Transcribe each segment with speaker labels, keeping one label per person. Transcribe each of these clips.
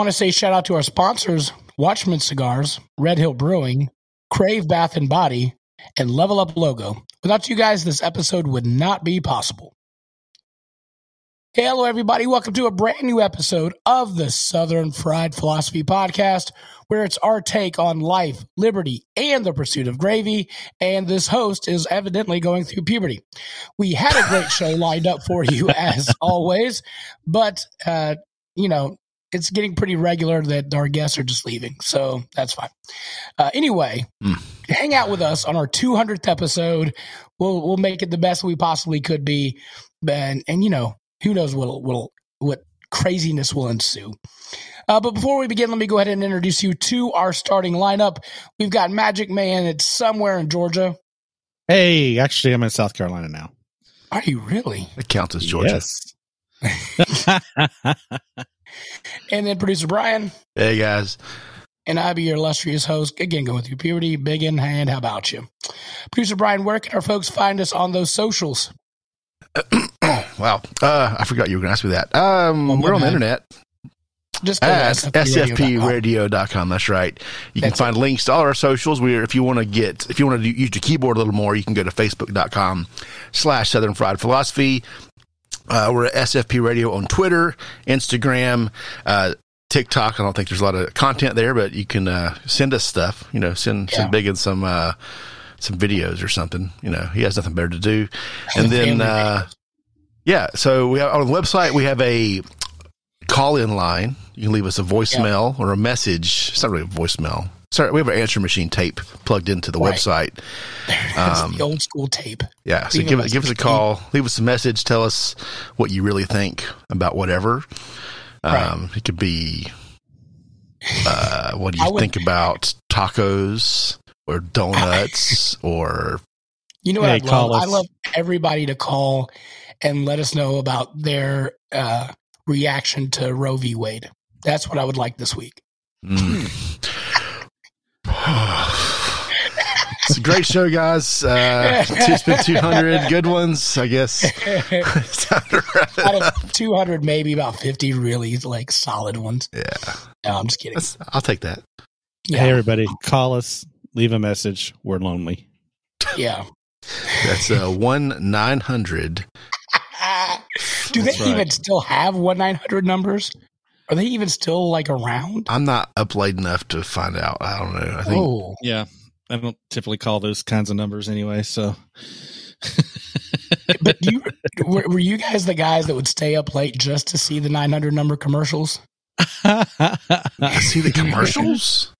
Speaker 1: Want to say shout out to our sponsors Watchman Cigars, Red Hill Brewing, Crave Bath and Body, and Level Up Logo. Without you guys, this episode would not be possible. Hey, hello, everybody. Welcome to a brand new episode of the Southern Fried Philosophy Podcast, where it's our take on life, liberty, and the pursuit of gravy. And this host is evidently going through puberty. We had a great show lined up for you, as always, but, uh, you know, it's getting pretty regular that our guests are just leaving. So that's fine. Uh, anyway, mm. hang out with us on our 200th episode. We'll, we'll make it the best we possibly could be. And, and you know, who knows what will what craziness will ensue. Uh, but before we begin, let me go ahead and introduce you to our starting lineup. We've got Magic Man. It's somewhere in Georgia.
Speaker 2: Hey, actually, I'm in South Carolina now.
Speaker 1: Are you really?
Speaker 3: It counts as Georgia.
Speaker 2: Yes.
Speaker 1: and then producer Brian.
Speaker 3: Hey guys.
Speaker 1: And I'll be your illustrious host. Again, going through puberty, big in hand. How about you? Producer Brian, where can our folks find us on those socials?
Speaker 3: wow. Uh, I forgot you were going to ask me that. Um, well, we're on the internet.
Speaker 1: Just
Speaker 3: at sfpradio.com. That's right. You That's can find it. links to all our socials. We if you want to get if you want to use your keyboard a little more, you can go to facebook.com slash Southern Fried Philosophy. Uh, we're at SFP Radio on Twitter, Instagram, uh, TikTok. I don't think there's a lot of content there, but you can uh, send us stuff. You know, send yeah. send Big and some uh, some videos or something. You know, he has nothing better to do. And then uh, yeah, so we have on the website we have a call in line. You can leave us a voicemail yeah. or a message. It's not really a voicemail. Sorry, we have an answer machine tape plugged into the right. website.
Speaker 1: Um, the old school tape.
Speaker 3: Yeah, so give, give us a call, leave us a message, tell us what you really think about whatever. Um, right. It could be, uh, what do you would, think about tacos or donuts or?
Speaker 1: You know what I love? I love everybody to call and let us know about their uh, reaction to Roe v. Wade. That's what I would like this week. Mm.
Speaker 3: It's a great show, guys. Uh, it's been 200 good ones, I guess.
Speaker 1: Out of 200, maybe about 50 really like solid ones.
Speaker 3: Yeah.
Speaker 1: No, I'm just kidding. That's,
Speaker 3: I'll take that.
Speaker 2: Yeah. Hey, everybody, call us, leave a message. We're lonely.
Speaker 1: Yeah.
Speaker 3: That's uh, 1 900.
Speaker 1: Do they right. even still have 1 900 numbers? Are they even still like around?
Speaker 3: I'm not up late enough to find out. I don't know. I think.
Speaker 2: Oh. Yeah. I don't typically call those kinds of numbers anyway. So.
Speaker 1: but you were, were, you guys the guys that would stay up late just to see the 900 number commercials?
Speaker 3: see the commercials?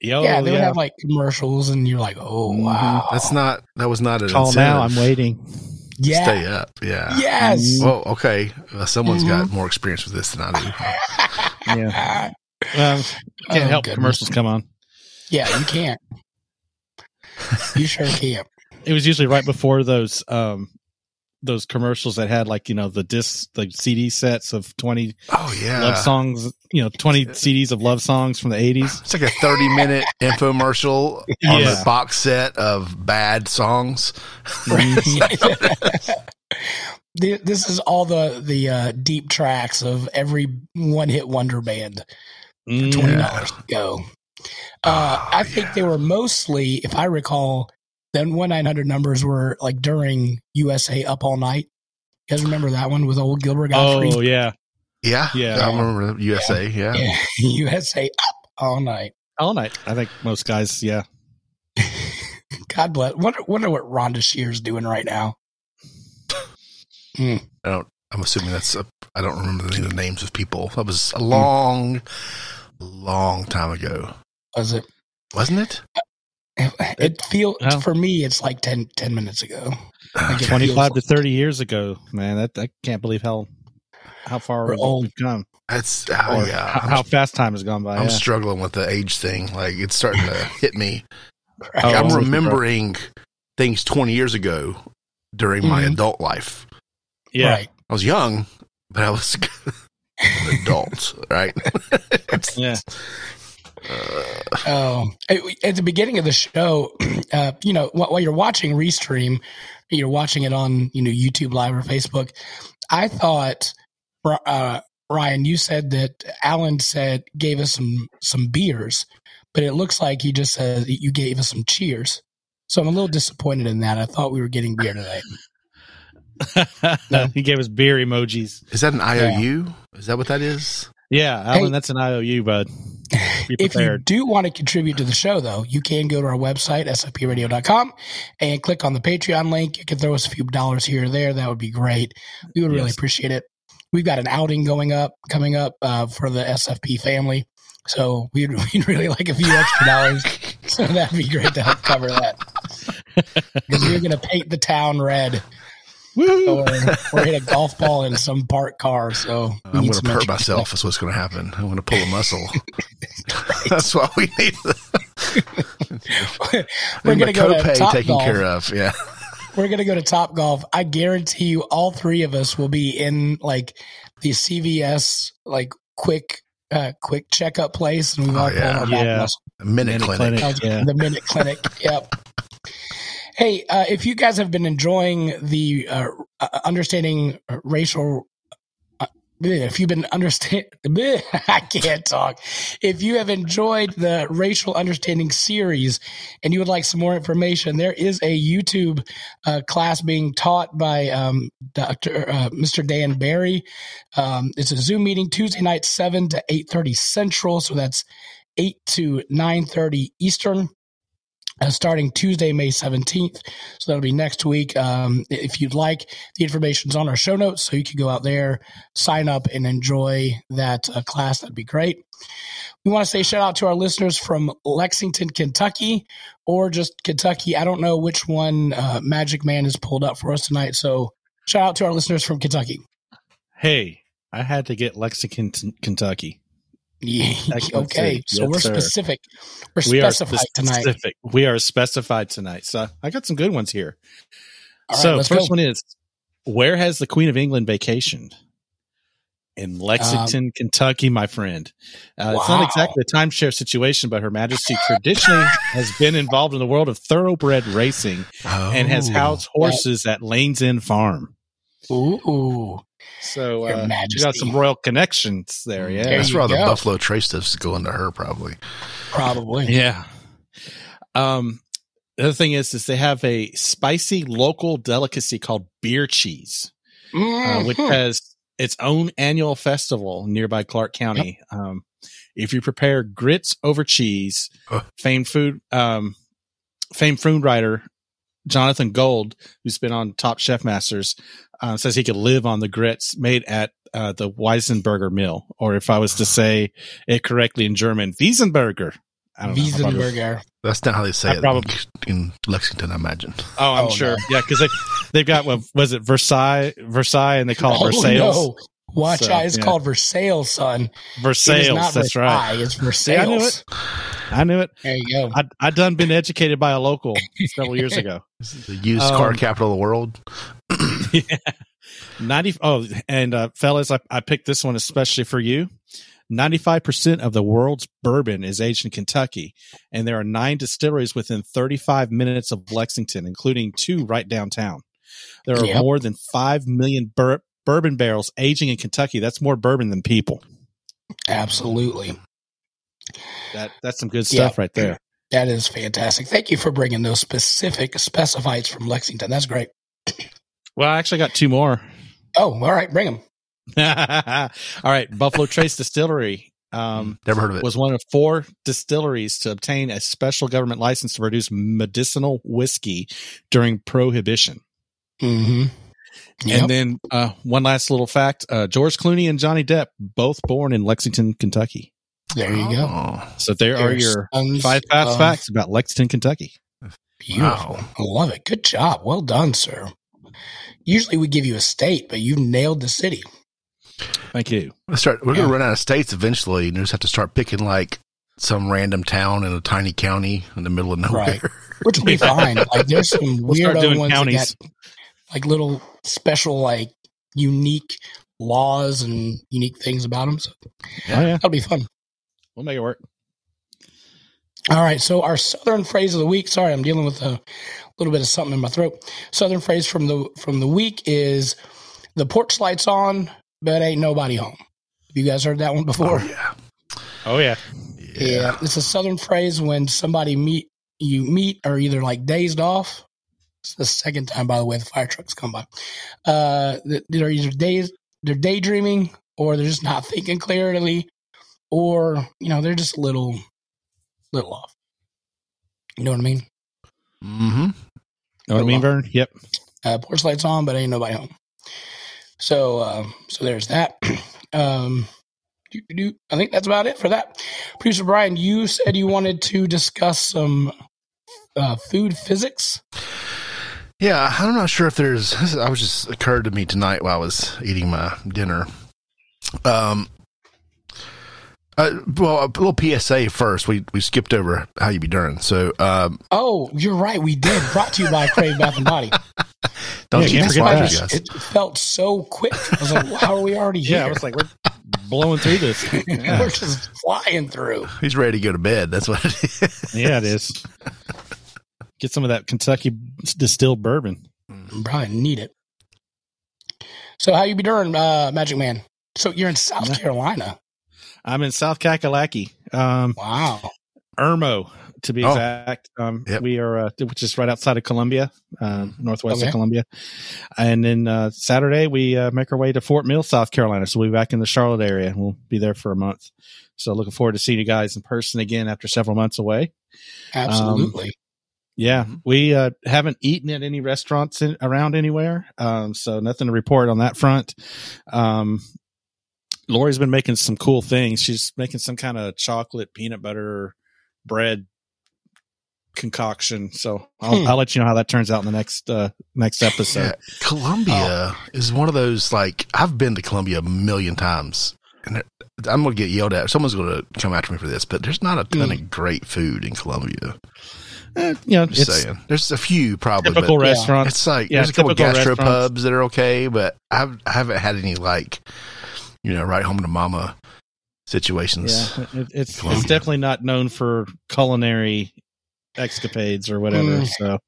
Speaker 1: Yo, yeah, they yeah. would have like commercials, and you're like, "Oh mm-hmm. wow!"
Speaker 3: That's not. That was not an
Speaker 2: call
Speaker 3: incentive.
Speaker 2: now. I'm waiting.
Speaker 1: Yeah.
Speaker 3: Stay up. Yeah.
Speaker 1: Yes.
Speaker 3: Well, okay. Uh, someone's mm-hmm. got more experience with this than I
Speaker 2: do. yeah. Well, can't oh, help goodness. commercials come on.
Speaker 1: Yeah, you can't. you sure can't.
Speaker 2: It was usually right before those um those commercials that had like you know the disc the CD sets of twenty
Speaker 3: oh yeah
Speaker 2: love songs you know twenty CDs of love songs from the eighties.
Speaker 3: It's like a thirty minute infomercial yeah. on the box set of bad songs.
Speaker 1: this is all the the uh, deep tracks of every one hit wonder band for mm. twenty dollars yeah. go. Uh, oh, I think yeah. they were mostly, if I recall, then one nine hundred numbers were like during USA Up All Night. You guys remember that one with old Gilbert Gottfried?
Speaker 2: Oh yeah,
Speaker 3: yeah, yeah. I remember USA. Yeah, yeah.
Speaker 1: USA Up All Night.
Speaker 2: All night. I think most guys. Yeah.
Speaker 1: God bless. Wonder, wonder what Rhonda Shear's doing right now.
Speaker 3: Mm. I don't. I'm assuming that's. I don't remember any of the names of people. That was a long, mm. long time ago.
Speaker 1: Was it?
Speaker 3: Wasn't it?
Speaker 1: It feels well, for me, it's like 10, 10 minutes ago.
Speaker 2: Like Twenty-five to thirty years ago, man. That I can't believe how how far we've come.
Speaker 3: That's oh, yeah.
Speaker 2: How, how, fast time has gone by.
Speaker 3: I'm
Speaker 2: yeah.
Speaker 3: struggling with the age thing. Like it's starting to hit me. Like, oh, I'm remembering things 20 years ago during mm-hmm. my adult life.
Speaker 2: Yeah, right.
Speaker 3: I was young, but I was an adult, right?
Speaker 2: yeah.
Speaker 1: Uh, at the beginning of the show, uh, you know, while you're watching Restream, you're watching it on, you know, YouTube Live or Facebook. I thought uh, Ryan, you said that Alan said gave us some some beers, but it looks like he just said that you gave us some cheers. So I'm a little disappointed in that. I thought we were getting beer tonight.
Speaker 2: No. he gave us beer emojis.
Speaker 3: Is that an IOU? Is that what that is?
Speaker 2: Yeah, Alan,
Speaker 1: Hey.
Speaker 2: that's an IOU, bud.
Speaker 1: If you do want to contribute to the show, though, you can go to our website, sfpradio.com, and click on the Patreon link. You can throw us a few dollars here or there. That would be great. We would really appreciate it. We've got an outing going up, coming up uh, for the SFP family. So we'd, we'd really like a few extra dollars. So that'd be great to help cover that. Because we're going to paint the town red! Or, or hit a golf ball in some parked car. So
Speaker 3: I'm
Speaker 1: need
Speaker 3: going to hurt myself. That's what's going to happen. I'm going to pull a muscle. That's why we need
Speaker 1: We're
Speaker 3: my
Speaker 1: going to go to Top
Speaker 3: taken
Speaker 1: Golf.
Speaker 3: care of. Yeah.
Speaker 1: We're gonna go to Top Golf. I guarantee you, all three of us will be in like the CVS like quick uh quick checkup place, and we've
Speaker 3: Oh,
Speaker 1: all
Speaker 3: yeah.
Speaker 1: pulled our back
Speaker 2: Yeah.
Speaker 1: muscle.
Speaker 3: Minute,
Speaker 2: Minute
Speaker 3: clinic.
Speaker 2: clinic. Yeah.
Speaker 1: The minute clinic. Yep. Hey, uh, if you guys have been enjoying the uh, uh, understanding racial, uh, if you've been understand, I can't talk. If you have enjoyed the racial understanding series and you would like some more information, there is a YouTube uh, class being taught by um, Dr. Uh, Mr. Dan Barry. Um, it's a Zoom meeting Tuesday night, seven to eight thirty Central, so that's eight to nine thirty Eastern uh, starting Tuesday, May 17th. So that'll be next week. Um, if you'd like, the information's on our show notes, so you can go out there, sign up, and enjoy that uh, class. That'd be great. We want to say shout out to our listeners from Lexington, Kentucky, or just Kentucky. I don't know which one uh, Magic Man has pulled up for us tonight. So shout out to our listeners from Kentucky.
Speaker 2: Hey, I had to get Lexington, Kentucky.
Speaker 1: Yeah, okay, so
Speaker 2: Yes,
Speaker 1: we're
Speaker 2: sir.
Speaker 1: specific. We're
Speaker 2: We are
Speaker 1: specified tonight.
Speaker 2: We are specified tonight. So I got some good ones here.
Speaker 1: All right,
Speaker 2: so
Speaker 1: let's
Speaker 2: first
Speaker 1: go.
Speaker 2: one is where has the Queen of England vacationed? In Lexington, Kentucky, my friend. Uh, It's not exactly a timeshare situation, but Her Majesty traditionally has been involved in the world of thoroughbred racing and has
Speaker 3: Oh.
Speaker 2: housed horses at Lanes End Farm.
Speaker 1: Ooh,
Speaker 2: So
Speaker 1: Your
Speaker 2: uh, you got some royal connections there. Yeah.
Speaker 1: There
Speaker 3: That's where all the. Buffalo Trace stuff's going to her, probably.
Speaker 1: probably.
Speaker 2: Yeah. Um, the other thing is, is they have a spicy local delicacy called beer cheese, uh, which
Speaker 1: Mhm.
Speaker 2: has its own annual festival nearby Clark County. Um, if you prepare grits over cheese,
Speaker 3: Huh.
Speaker 2: famed food, um, famed food writer Jonathan Gold, who's been on Top Chef Masters, uh, says he could live on the grits made at uh, the Weisenberger Mill, or if I was to say it correctly in German, Wiesenberger. I don't know. I probably-
Speaker 1: Wiesenberger.
Speaker 3: That's not how they say
Speaker 2: I
Speaker 3: it
Speaker 2: probably-
Speaker 3: in Lexington, I imagine.
Speaker 2: Oh, I'm
Speaker 1: Oh,
Speaker 2: sure.
Speaker 1: no.
Speaker 2: Yeah, because they they've got what was it Versailles, Versailles, and they call it
Speaker 1: Oh,
Speaker 2: Versailles.
Speaker 1: no. Watch
Speaker 2: So,
Speaker 1: out. It's
Speaker 2: yeah.
Speaker 1: called Versailles, son. It is
Speaker 2: Versailles.
Speaker 1: not
Speaker 2: That's right.
Speaker 1: Versailles. It's
Speaker 2: See,
Speaker 1: Versailles.
Speaker 2: I knew it. I knew it.
Speaker 1: There you go.
Speaker 2: I I done been educated by a local several years ago.
Speaker 3: The used car
Speaker 2: Um,
Speaker 3: capital of the world.
Speaker 2: yeah. Ninety. Oh, and uh, fellas, I, I picked this one especially for you. Ninety-five percent of the world's bourbon is aged in Kentucky, and there are nine distilleries within thirty-five minutes of Lexington, including two right downtown. There are
Speaker 1: Yep.
Speaker 2: more than five million bur- bourbon barrels aging in Kentucky. That's more bourbon than people.
Speaker 1: Absolutely.
Speaker 2: That that's some good stuff right there.
Speaker 1: That is fantastic. Thank you for bringing those specific specifieds from Lexington. That's great.
Speaker 2: Well, I actually got two more.
Speaker 1: Oh, all right. Bring them.
Speaker 2: All right, Buffalo Trace Distillery. Um,
Speaker 3: Never heard of it.
Speaker 2: was one of four distilleries to obtain a special government license to produce medicinal whiskey during prohibition.
Speaker 1: Mm-hmm. Yep.
Speaker 2: And then uh, one last little fact: uh, George Clooney and Johnny Depp both born in Lexington, Kentucky.
Speaker 1: there you go.
Speaker 3: Oh,
Speaker 2: So there are your
Speaker 1: tons
Speaker 2: five fast
Speaker 1: of-
Speaker 2: facts about Lexington, Kentucky.
Speaker 1: Beautiful.
Speaker 3: Wow.
Speaker 1: I love it. Good job. Well done, sir. Usually we give you a state, but you nailed the city.
Speaker 2: Thank you.
Speaker 3: Let's start. We're going to run out of states eventually, and you just have to start picking like some random town in a tiny county in the middle of nowhere.
Speaker 1: Right. Which will be fine. Like there's some
Speaker 2: We'll start
Speaker 1: weirdo
Speaker 2: doing
Speaker 1: ones
Speaker 2: counties.
Speaker 1: that got like little special, like unique laws and unique things about them. So
Speaker 2: Oh yeah,
Speaker 1: that'll be fun.
Speaker 2: we'll make it work.
Speaker 1: All right. So our southern phrase of the week. Sorry, I'm dealing with a little bit of something in my throat. Southern phrase from the from the week is the porch lights on, but ain't nobody home. You guys heard that one before?
Speaker 3: Oh yeah.
Speaker 2: Oh yeah.
Speaker 1: Yeah. It's a southern phrase when somebody meet you meet are either like dazed off. It's the second time, by the way, the fire trucks come by. Uh, they're either dazed, they're daydreaming, or they're just not thinking clearly, or you know they're just a little, little off. You know what I mean?
Speaker 3: Mm-hmm.
Speaker 2: Know what I mean, Vern? Yep.
Speaker 1: Uh, porch lights on, but ain't nobody home. So, uh, so there's that. um, I think that's about it for that. Producer Brian, you said you wanted to discuss some uh, food physics.
Speaker 3: Yeah, I'm not sure if there's. I was just occurred to me tonight while I was eating my dinner. Um, uh, well, a little PSA first. We we skipped over how you be doing. So, um,
Speaker 1: oh, you're right. We did. Brought to you by Crave Bath and Body.
Speaker 3: don't
Speaker 2: Yeah,
Speaker 3: you
Speaker 2: can't
Speaker 3: forget
Speaker 2: forget
Speaker 3: that.
Speaker 1: It felt so quick. I was like, how are we already here?
Speaker 2: Yeah, I was like, we're blowing through this. Yeah,
Speaker 1: We're just flying through.
Speaker 3: He's ready to go to bed. That's what it is.
Speaker 2: yeah it is. Get some of that Kentucky distilled bourbon.
Speaker 1: Probably need it. So how you be doing, uh, Magic Man? So you're in South Carolina.
Speaker 2: I'm in South Kakalaki, um,
Speaker 1: Wow.
Speaker 2: Irmo to be
Speaker 3: Oh.
Speaker 2: exact. Um,
Speaker 3: Yep.
Speaker 2: We are, uh, which is right outside of Columbia, um, northwest
Speaker 1: Okay.
Speaker 2: of Columbia. And then uh, Saturday we uh, make our way to Fort Mill, South Carolina. So we'll be back in the Charlotte area. We'll be there for a month. So looking forward to seeing you guys in person again after several months away.
Speaker 1: Absolutely.
Speaker 2: Yeah,
Speaker 3: Mhm.
Speaker 2: we uh, haven't eaten at any restaurants in, around anywhere, um, so nothing to report on that front. Um, Lori's been making some cool things. She's making some kind of chocolate peanut butter bread concoction. So I'll,
Speaker 1: Hmm.
Speaker 2: I'll let you know how that turns out in the next uh, next episode.
Speaker 3: Yeah, Columbia is one of those like I've been to Columbia a million times, and I'm gonna get yelled at. Someone's gonna come after me for this, but there's not a ton of great food in Columbia.
Speaker 2: Eh, you know,
Speaker 3: Just
Speaker 2: it's
Speaker 3: saying, there's a few probably,
Speaker 2: typical
Speaker 3: but
Speaker 1: Yeah.
Speaker 2: restaurants.
Speaker 3: it's like
Speaker 2: Yeah,
Speaker 3: there's a couple
Speaker 2: typical
Speaker 3: gastro pubs that are okay, but I've, I haven't had any like you know right home to mama situations.
Speaker 2: Yeah, it, it's
Speaker 3: Columbia.
Speaker 2: it's definitely not known for culinary escapades or whatever.
Speaker 1: Mm.
Speaker 2: So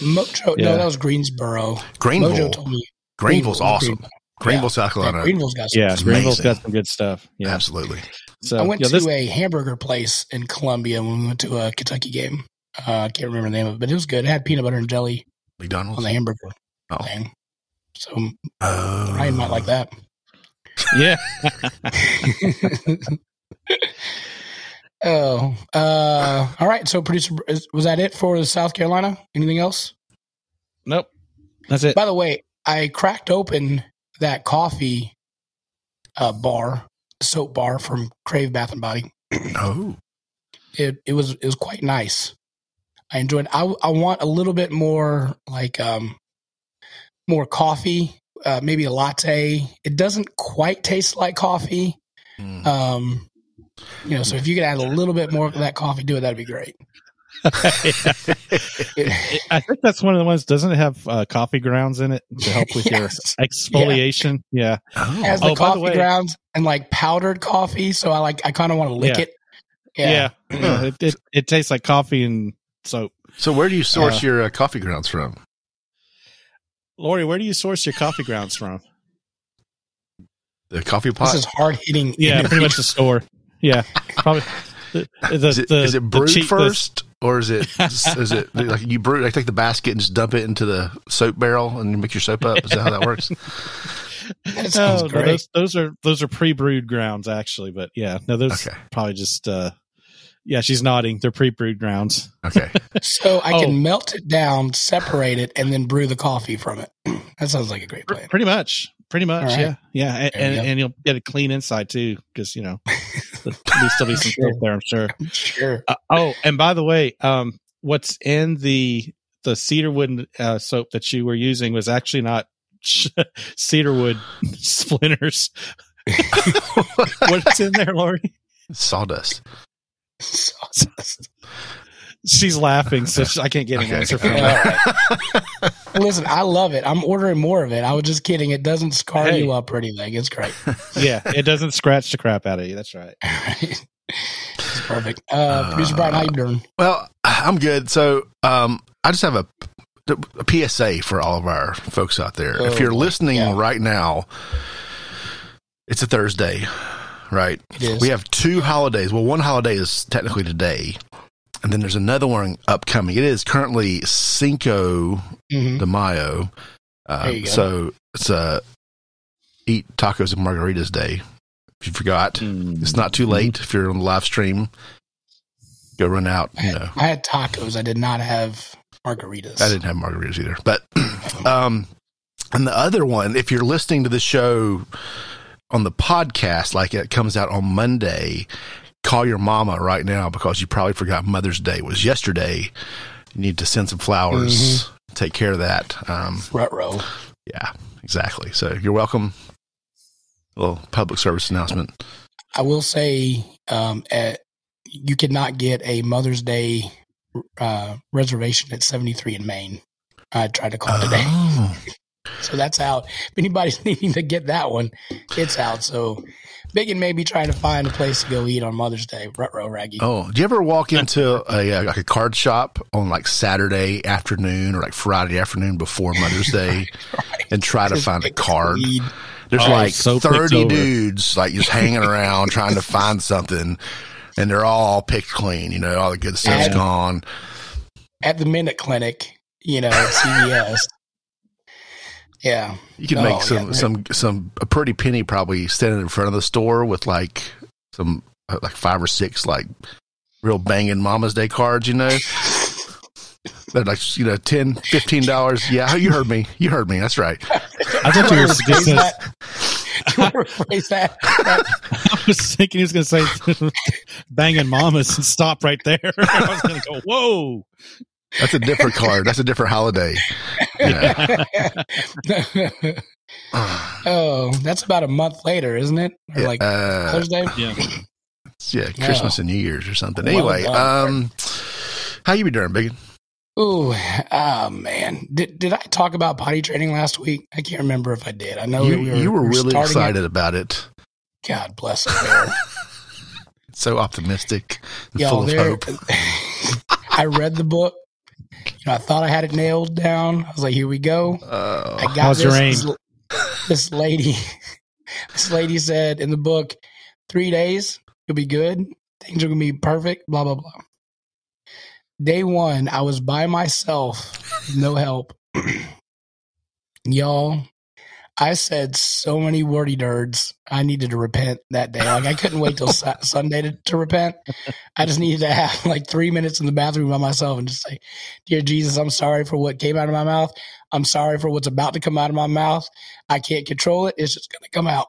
Speaker 1: Mojo,
Speaker 2: Yeah.
Speaker 1: no, that was Greensboro.
Speaker 3: Greenville,
Speaker 1: Mojo told me
Speaker 3: Greenville's
Speaker 1: Greenville,
Speaker 3: awesome.
Speaker 1: Greenville.
Speaker 3: Greenville, South
Speaker 1: Yeah,
Speaker 3: Carolina,
Speaker 1: Greenville's got some.
Speaker 2: yeah,
Speaker 3: It's
Speaker 2: Greenville's
Speaker 3: amazing.
Speaker 2: got some good stuff. Yeah,
Speaker 3: absolutely.
Speaker 2: so
Speaker 1: I went
Speaker 2: yeah,
Speaker 1: to
Speaker 2: this,
Speaker 1: a hamburger place in Columbia when we went to a Kentucky game. Uh, I can't remember the name of it, but it was good. It had peanut butter and jelly
Speaker 3: McDonald's.
Speaker 1: on the hamburger
Speaker 3: Oh.
Speaker 1: thing. So
Speaker 3: Oh.
Speaker 1: Ryan might like that.
Speaker 2: yeah.
Speaker 1: oh, uh, all right. So, producer, is- was that it for South Carolina? Anything else?
Speaker 2: Nope. That's it.
Speaker 1: By the way, I cracked open that coffee uh, bar, soap bar from Crave Bath and Body.
Speaker 3: Oh,
Speaker 1: It it was it was quite nice. I enjoyed. I I want a little bit more like um more coffee, uh, maybe a latte. It doesn't quite taste like coffee.
Speaker 3: Mm.
Speaker 1: Um, you know, so if you could add a little bit more of that coffee to it, that'd be great.
Speaker 2: I think that's one of the ones. Doesn't it have uh, coffee grounds in it to help with
Speaker 1: Yes.
Speaker 2: your exfoliation? Yeah.
Speaker 3: oh.
Speaker 1: has the
Speaker 2: Oh, by the
Speaker 1: coffee
Speaker 2: way-
Speaker 1: grounds and like powdered coffee. So I like I kind of want to lick
Speaker 2: Yeah.
Speaker 1: it.
Speaker 2: Yeah.
Speaker 1: Yeah.
Speaker 2: Yeah, It, it, it tastes like coffee and soap.
Speaker 3: So where do you source
Speaker 2: Uh,
Speaker 3: your uh, coffee grounds from?
Speaker 2: Lori, where do you source your coffee grounds from?
Speaker 3: The coffee
Speaker 1: This
Speaker 3: pot.
Speaker 1: is hard hitting.
Speaker 2: Yeah, pretty much the store. Yeah, probably. The, the,
Speaker 3: is, it,
Speaker 2: the-
Speaker 3: is it brewed
Speaker 2: cheap- the-
Speaker 3: first, or is it is it like you brew? Like take the basket and just dump it into the soap barrel and you mix your soap up. Is that how that works?
Speaker 1: That sounds
Speaker 2: no, no, those, those are those are pre-brewed grounds actually, but yeah, no, those
Speaker 3: Okay.
Speaker 2: probably just. uh Yeah, she's nodding. They're pre-brewed grounds.
Speaker 3: Okay.
Speaker 1: So I
Speaker 2: Oh.
Speaker 1: can melt it down, separate it, and then brew the coffee from it. That sounds like a great plan.
Speaker 2: Pretty much. Pretty much.
Speaker 1: All right.
Speaker 2: Yeah. Yeah. And,
Speaker 1: There you
Speaker 2: and, and you'll get a clean inside too, because you know there'll still be some
Speaker 1: Sure.
Speaker 2: soap there. I'm sure.
Speaker 1: Sure.
Speaker 2: Uh, oh, and by the way, um, what's in the the cedarwood uh, soap that you were using was actually not cedarwood splinters. What's in there, Lori?
Speaker 3: Sawdust.
Speaker 2: She's laughing, so I can't get an
Speaker 3: Okay.
Speaker 2: answer from
Speaker 1: All
Speaker 2: her.
Speaker 1: right. Listen, I love it. I'm ordering more of it. I was just kidding. It doesn't scar
Speaker 2: Hey.
Speaker 1: you up or anything. It's great.
Speaker 2: Yeah, it doesn't scratch the crap out of you. That's right.
Speaker 1: it's perfect. Uh, Producer Brian, how you doing?
Speaker 3: Well, I'm good. So, um, I just have a, a PSA for all of our folks out there.
Speaker 1: Oh,
Speaker 3: if you're listening
Speaker 1: yeah.
Speaker 3: right now, It's a Thursday, right?
Speaker 1: It is.
Speaker 3: We have two holidays. Well, one holiday is technically today, and then there's another one upcoming. It is currently Cinco
Speaker 1: Mhm.
Speaker 3: de Mayo.
Speaker 1: There
Speaker 3: Uh,
Speaker 1: you go.
Speaker 3: so it's a eat tacos and margaritas day. If you forgot,
Speaker 2: Mm.
Speaker 3: it's not too late. If you're on the live stream, go run out.
Speaker 1: I
Speaker 3: You
Speaker 1: had,
Speaker 3: know,
Speaker 1: I had tacos. I did not have margaritas.
Speaker 3: I didn't have margaritas either. But um and the other one, if you're listening to the show on the podcast, like it comes out on Monday, call your mama right now because you probably forgot Mother's Day was yesterday. You need to send some flowers. Take care of that. Um,
Speaker 1: Rutro.
Speaker 3: yeah, exactly. So you're welcome. little public service announcement.
Speaker 1: I will say, um, at, you cannot get a Mother's Day uh, reservation at 73 in Maine. I tried to call today,
Speaker 3: Oh.
Speaker 1: so that's out. If anybody's needing to get that one, it's out. So Biggin may be trying to find a place to go eat on Mother's Day. Rutro Raggy.
Speaker 3: Oh, do you ever walk into a uh, like a card shop on like Saturday afternoon or like Friday afternoon before Mother's Day and try to
Speaker 1: Just
Speaker 3: find a card?
Speaker 1: lead.
Speaker 3: There's
Speaker 2: Oh,
Speaker 3: like
Speaker 2: so
Speaker 3: 30 dudes like just hanging around trying to find something and they're all picked clean, you know, all the good stuff's
Speaker 1: Yeah.
Speaker 3: gone.
Speaker 1: at the Minute Clinic, you know, at CVS. Yeah.
Speaker 3: You can
Speaker 1: Oh,
Speaker 3: make some
Speaker 1: yeah.
Speaker 3: some some a pretty penny probably standing in front of the store with like some uh, like five or six like real banging Mama's Day cards, you know. They're like you know 10 15 dollars. Yeah, you heard me. You heard me. That's right.
Speaker 2: I thought you were just
Speaker 1: Rephrase
Speaker 2: gonna,
Speaker 1: that. Do you want to rephrase that? That-
Speaker 2: I was thinking he was going to say banging mamas and stop right there. I was going to go, whoa.
Speaker 3: That's a different card. That's a different holiday. Yeah.
Speaker 1: oh, that's about a month later, isn't it? Or like
Speaker 3: uh,
Speaker 1: Thursday?
Speaker 2: Yeah.
Speaker 3: yeah, Christmas and New Year's or something.
Speaker 1: Well
Speaker 3: Anyway,
Speaker 1: done.
Speaker 3: um, how you be doing, Big?
Speaker 1: Ooh, oh man. Did did I talk about potty training last week? I can't remember if I did. I know
Speaker 3: You,
Speaker 1: we were,
Speaker 3: you were really
Speaker 1: starting it.
Speaker 3: excited about it.
Speaker 1: God bless it.
Speaker 3: So optimistic and
Speaker 1: Y'all,
Speaker 3: full of
Speaker 1: there.
Speaker 3: hope.
Speaker 1: I read the book. You know, I thought I had it nailed down. I was like, here we go.
Speaker 3: Uh,
Speaker 1: I got
Speaker 2: How's
Speaker 1: this.
Speaker 2: your?
Speaker 1: This, this lady, this lady said in the book, three days, you'll be good. Things are gonna be perfect. Blah blah blah. Day one, I was by myself, no help. Y'all, I said so many wordy dirds. I needed to repent that day. Like I couldn't wait till Su- Sunday to, to repent. I just needed to have like three minutes in the bathroom by myself and just say, "Dear Jesus, I'm sorry for what came out of my mouth. I'm sorry for what's about to come out of my mouth. I can't control it. It's just going to come out,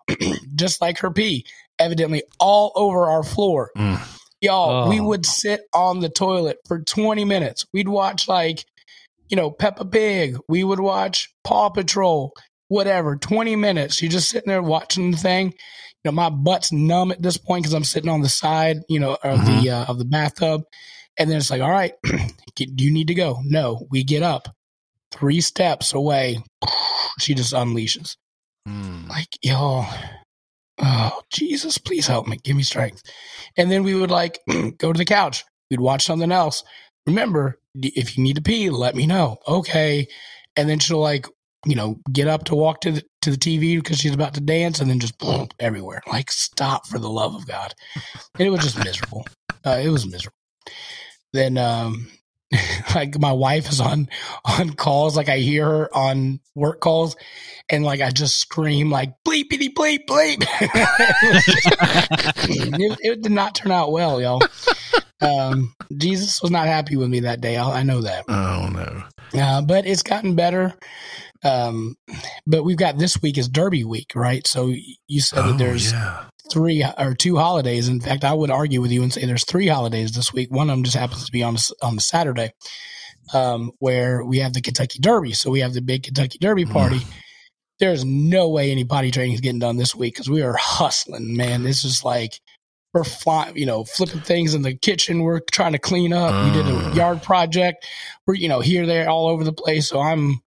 Speaker 1: just like her pee, evidently all over our floor.
Speaker 3: Mm.
Speaker 1: Y'all,
Speaker 2: Oh.
Speaker 1: we would sit on the toilet for 20 minutes. We'd watch like, you know, Peppa Pig. We would watch Paw Patrol, whatever. 20 minutes. You're just sitting there watching the thing. You know, my butt's numb at this point because I'm sitting on the side, you know, of the uh, of the bathtub. And then it's like, all right, do you need to go? No, we get up three steps away. She just unleashes
Speaker 3: mm.
Speaker 1: like, y'all, oh, Jesus, please help me. Give me strength. And then we would like go to the couch. We'd watch something else. Remember, if you need to pee, let me know. Okay. And then she'll like, you know, get up to walk to the to the TV because she's about to dance, and then just boom everywhere. Like, stop for the love of God. And it was just miserable. Uh, it was miserable. Then, um, like my wife is on on calls, like I hear her on work calls, and like I just scream like bleepity bleep bleep. it, it- did not turn out well, y'all. Um, Jesus was not happy with me that day. I, I know that,
Speaker 3: Oh no.
Speaker 1: uh, but it's gotten better. Um, but we've got this week is Derby week, right? So you said
Speaker 3: Oh,
Speaker 1: that there's
Speaker 3: yeah.
Speaker 1: three or two holidays. In fact, I would argue with you and say there's three holidays this week. One of them just happens to be on a, on the Saturday, um, where we have the Kentucky Derby. So we have the big Kentucky Derby party. There's no way any potty training is getting done this week because we are hustling, man. This is like we're flying, you know, flipping things in the kitchen. We're trying to clean up. we did a
Speaker 3: Mm.
Speaker 1: yard project. We're you know here, there, all over the place. So I'm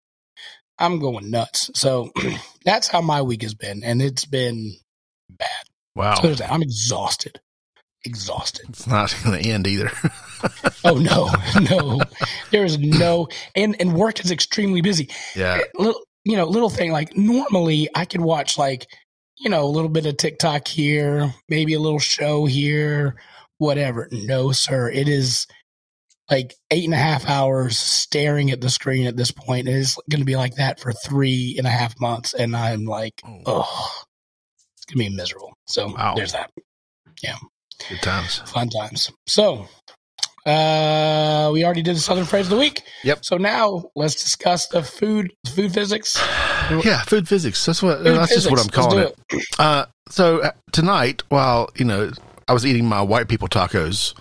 Speaker 1: I'm going nuts. So that's how my week has been, and it's been bad.
Speaker 3: Wow.
Speaker 1: So. I'm exhausted. Exhausted.
Speaker 3: It's not going to end either.
Speaker 1: Oh no, no. There is no and and work is extremely busy.
Speaker 3: yeah.
Speaker 1: Eh, little you know, little thing like normally I could watch like you know, a little bit of TikTok here, maybe a little show here, whatever. No, sir. It is like eight and a half hours staring at the screen at this point. It is going to be like that for three and a half months. And I'm like, oh, it's going to be miserable. So
Speaker 3: Wow.
Speaker 1: there's that. Yeah.
Speaker 3: Good times.
Speaker 1: Fun times. So, uh, we already did the Southern phrase of the week.
Speaker 3: Yep.
Speaker 1: So now let's discuss the food, food physics.
Speaker 3: Yeah, food physics. That's what.
Speaker 1: Food
Speaker 3: that's just what I'm
Speaker 1: physics.
Speaker 3: Calling
Speaker 1: do
Speaker 3: it. Uh, so uh, tonight, while you know, I was eating my white people tacos.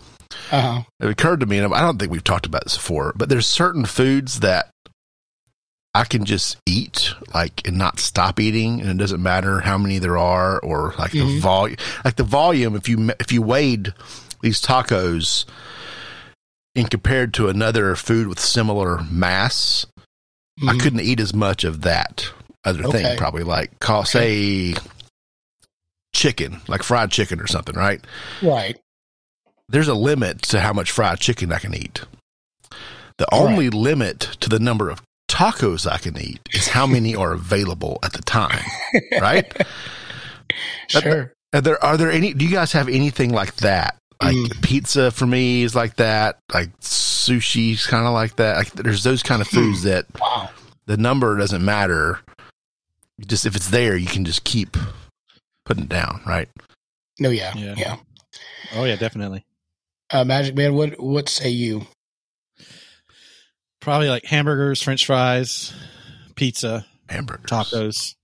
Speaker 1: Uh-huh.
Speaker 3: It occurred to me, and I don't think we've talked about this before, but there's certain foods that I can just eat, like, and not stop eating, and it doesn't matter how many there are, or like the
Speaker 1: Mhm.
Speaker 3: volume, like the volume. If you if you weighed these tacos and compared to another food with similar mass, I
Speaker 1: Mhm.
Speaker 3: couldn't eat as much of that other
Speaker 1: Okay.
Speaker 3: thing. Probably like say chicken, like fried chicken or something, right?
Speaker 1: Right.
Speaker 3: There's a limit to how much fried chicken I can eat. The
Speaker 1: Right.
Speaker 3: only limit to the number of tacos I can eat is how many are available at the time, right?
Speaker 1: Sure.
Speaker 3: Are there are there any? Do you guys have anything like that? Like
Speaker 1: Mm.
Speaker 3: pizza for me is like that. Like sushi's kind of like that. Like there's those kind of
Speaker 1: Hmm.
Speaker 3: foods that
Speaker 1: Wow.
Speaker 3: the number doesn't matter. Just if it's there, you can just keep putting it down, right?
Speaker 1: No, yeah.
Speaker 2: Yeah.
Speaker 1: Yeah.
Speaker 2: Oh yeah, definitely.
Speaker 1: Uh, Magic Man, what what say you?
Speaker 2: Probably like hamburgers, French fries, pizza,
Speaker 3: Hamburgers,
Speaker 2: tacos.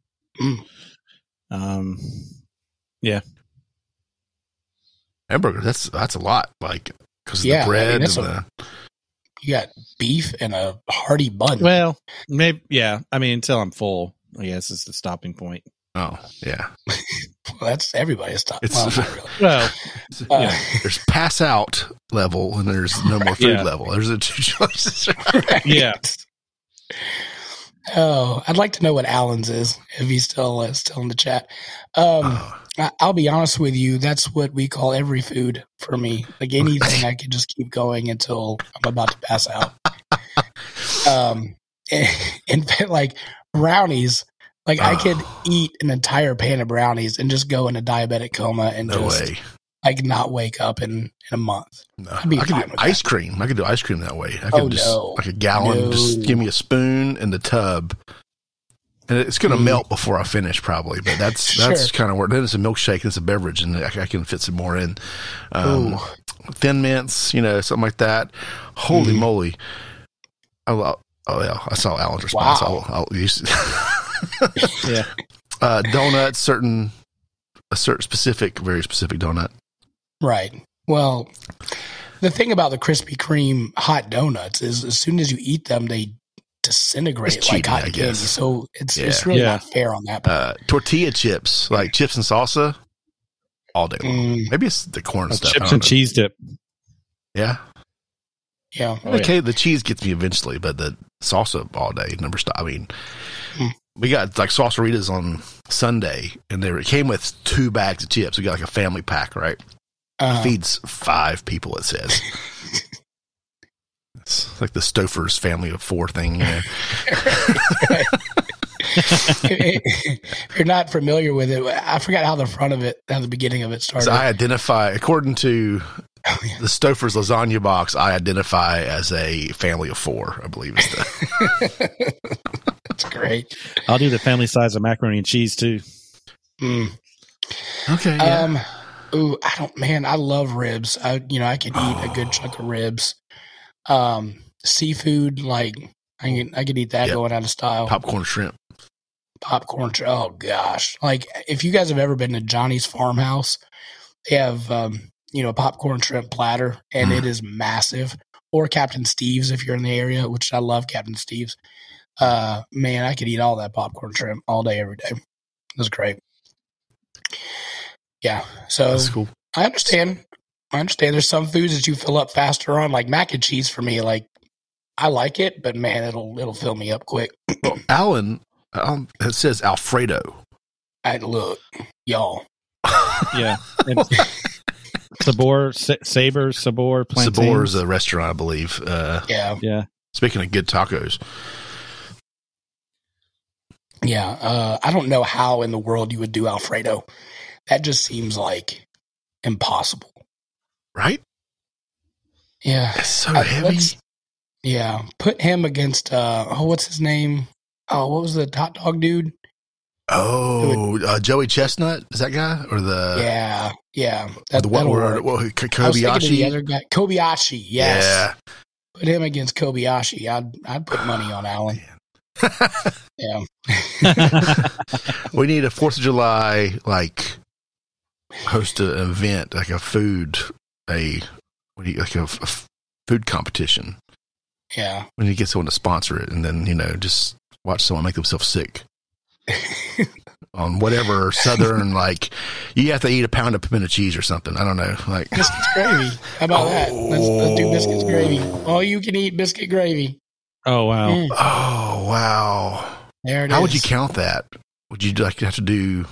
Speaker 1: Mm.
Speaker 2: Um,
Speaker 3: hamburger. That's that's a lot. Like because
Speaker 1: Yeah,
Speaker 3: the
Speaker 1: mean,
Speaker 3: bread
Speaker 1: that's
Speaker 3: and
Speaker 1: a-
Speaker 3: the
Speaker 1: You got beef and a hearty bun.
Speaker 2: well, maybe yeah. I mean, until I'm full, I guess is the stopping point.
Speaker 3: oh yeah.
Speaker 1: Well, that's everybody's stuff.
Speaker 3: It's-
Speaker 1: Well, not really.
Speaker 2: Well,
Speaker 1: Uh,
Speaker 2: yeah.
Speaker 3: there's pass out level and there's no more food
Speaker 2: Yeah.
Speaker 3: level. There's the two choices.
Speaker 1: right.
Speaker 2: Yeah.
Speaker 1: Oh, I'd like to know what Allen's is if he's still uh, still in the chat. Um,
Speaker 3: Oh,
Speaker 1: I, I'll be honest with you. That's what we call every food for me. Like anything, I could just keep going until I'm about to pass out. Um, and, like brownies, like I could
Speaker 3: Oh.
Speaker 1: eat an entire pan of brownies and just go in a diabetic coma and
Speaker 3: no
Speaker 1: just
Speaker 3: way.
Speaker 1: like not wake up in in a month.
Speaker 3: No. I could do ice cream. I could do ice cream that way. I could
Speaker 1: Oh,
Speaker 3: just
Speaker 1: no.
Speaker 3: like a gallon. Just give me a spoon and the tub. And it's going to
Speaker 1: Mm.
Speaker 3: melt before I finish, probably. But that's that's
Speaker 1: Sure.
Speaker 3: kind of where. Then it's a milkshake. It's a beverage, and I, I can fit some more in. Um, thin mints, you know, something like that. Holy
Speaker 1: Mhm.
Speaker 3: moly! I love. Oh yeah, I saw Alan's response.
Speaker 1: Wow.
Speaker 3: I'll, I'll use
Speaker 2: yeah.
Speaker 3: uh, donuts, certain a certain specific, very specific donut.
Speaker 1: Right. Well, the thing about the Krispy Kreme hot donuts is as soon as you eat them, they disintegrate
Speaker 3: It's
Speaker 1: like
Speaker 3: cheating,
Speaker 1: hot
Speaker 3: I
Speaker 1: candy.
Speaker 3: guess.
Speaker 1: So it's
Speaker 3: Yeah.
Speaker 1: it's really
Speaker 2: Yeah.
Speaker 1: not fair on that. part.
Speaker 3: Uh, tortilla chips, like chips and salsa, all day long.
Speaker 1: Mm,
Speaker 3: Maybe it's the corn stuff.
Speaker 2: Chips and
Speaker 3: know.
Speaker 2: cheese dip.
Speaker 3: Yeah.
Speaker 1: yeah.
Speaker 2: Oh, yeah.
Speaker 3: okay, the cheese gets me eventually, but the salsa all day never stop. I mean,
Speaker 1: Hmm.
Speaker 3: We got like salsaritas on Sunday, and they were, it came with two bags of chips. We got like a family pack, right?
Speaker 1: Uh,
Speaker 3: Feeds five people. It says. it's like the Stouffer's family of four thing. You know?
Speaker 1: if you're not familiar with it, I forgot how the front of it, how the beginning of it started.
Speaker 3: So I identify, according to
Speaker 1: Oh, yeah.
Speaker 3: the Stouffer's lasagna box, I identify as a family of four. I believe is the
Speaker 1: That's great.
Speaker 2: I'll do the family size of macaroni and cheese too.
Speaker 1: Mm.
Speaker 3: okay.
Speaker 1: Um, ooh, I don't, man, I love ribs. I, you know, I could eat a good chunk of ribs. Um, seafood, like I can, I could eat that
Speaker 3: Yep.
Speaker 1: going out of style.
Speaker 3: Popcorn shrimp.
Speaker 1: popcorn. tr- Oh gosh, like if you guys have ever been to Johnny's Farmhouse, they have um, you know a popcorn shrimp platter, and
Speaker 3: Mm.
Speaker 1: it is massive. Or Captain Steve's if you're in the area, which I love Captain Steve's. Uh, man, I could eat all that popcorn shrimp all day, every day. It was great. Yeah, so
Speaker 3: That's cool.
Speaker 1: I understand. I understand. There's some foods that you fill up faster on, like mac and cheese. For me, like I like it, but man, it'll it'll fill me up quick.
Speaker 3: Alan, um, it says Alfredo.
Speaker 1: I look, y'all.
Speaker 2: Yeah. And Sabor, Sa- Saber, Sabor, plantains.
Speaker 3: Sabor's a restaurant, I believe. Uh,
Speaker 1: Yeah,
Speaker 2: Yeah.
Speaker 3: speaking of good tacos,
Speaker 1: Yeah, uh, I don't know how in the world you would do Alfredo. That just seems like impossible.
Speaker 3: Right?
Speaker 1: Yeah,
Speaker 3: It's so
Speaker 1: Uh,
Speaker 3: heavy.
Speaker 1: yeah. Put him against uh, oh, what's his name? Oh, what was the hot dog dude?
Speaker 3: Oh, uh, Joey Chestnut is that guy or the
Speaker 1: yeah, yeah. That,
Speaker 3: the what word?
Speaker 1: work.
Speaker 3: Well, K-
Speaker 1: I was thinking of the other guy, Kobayashi. Yes,
Speaker 3: Yeah.
Speaker 1: put him against Kobayashi. I'd I'd put money on Allen. Yeah,
Speaker 3: we need a Fourth of July like host an event like a food a what do you like a, a food competition.
Speaker 1: yeah.
Speaker 3: We need to get someone to sponsor it, and then you know just watch someone make themselves sick on whatever southern like you have to eat a pound of pimento cheese or something. I don't know. Like
Speaker 1: biscuits gravy. How about that? Let's, let's do biscuits gravy. All you can eat biscuit gravy.
Speaker 2: Oh wow.
Speaker 1: Mm,
Speaker 3: oh wow,
Speaker 1: there it is.
Speaker 3: how would you count that? Would you like have to do?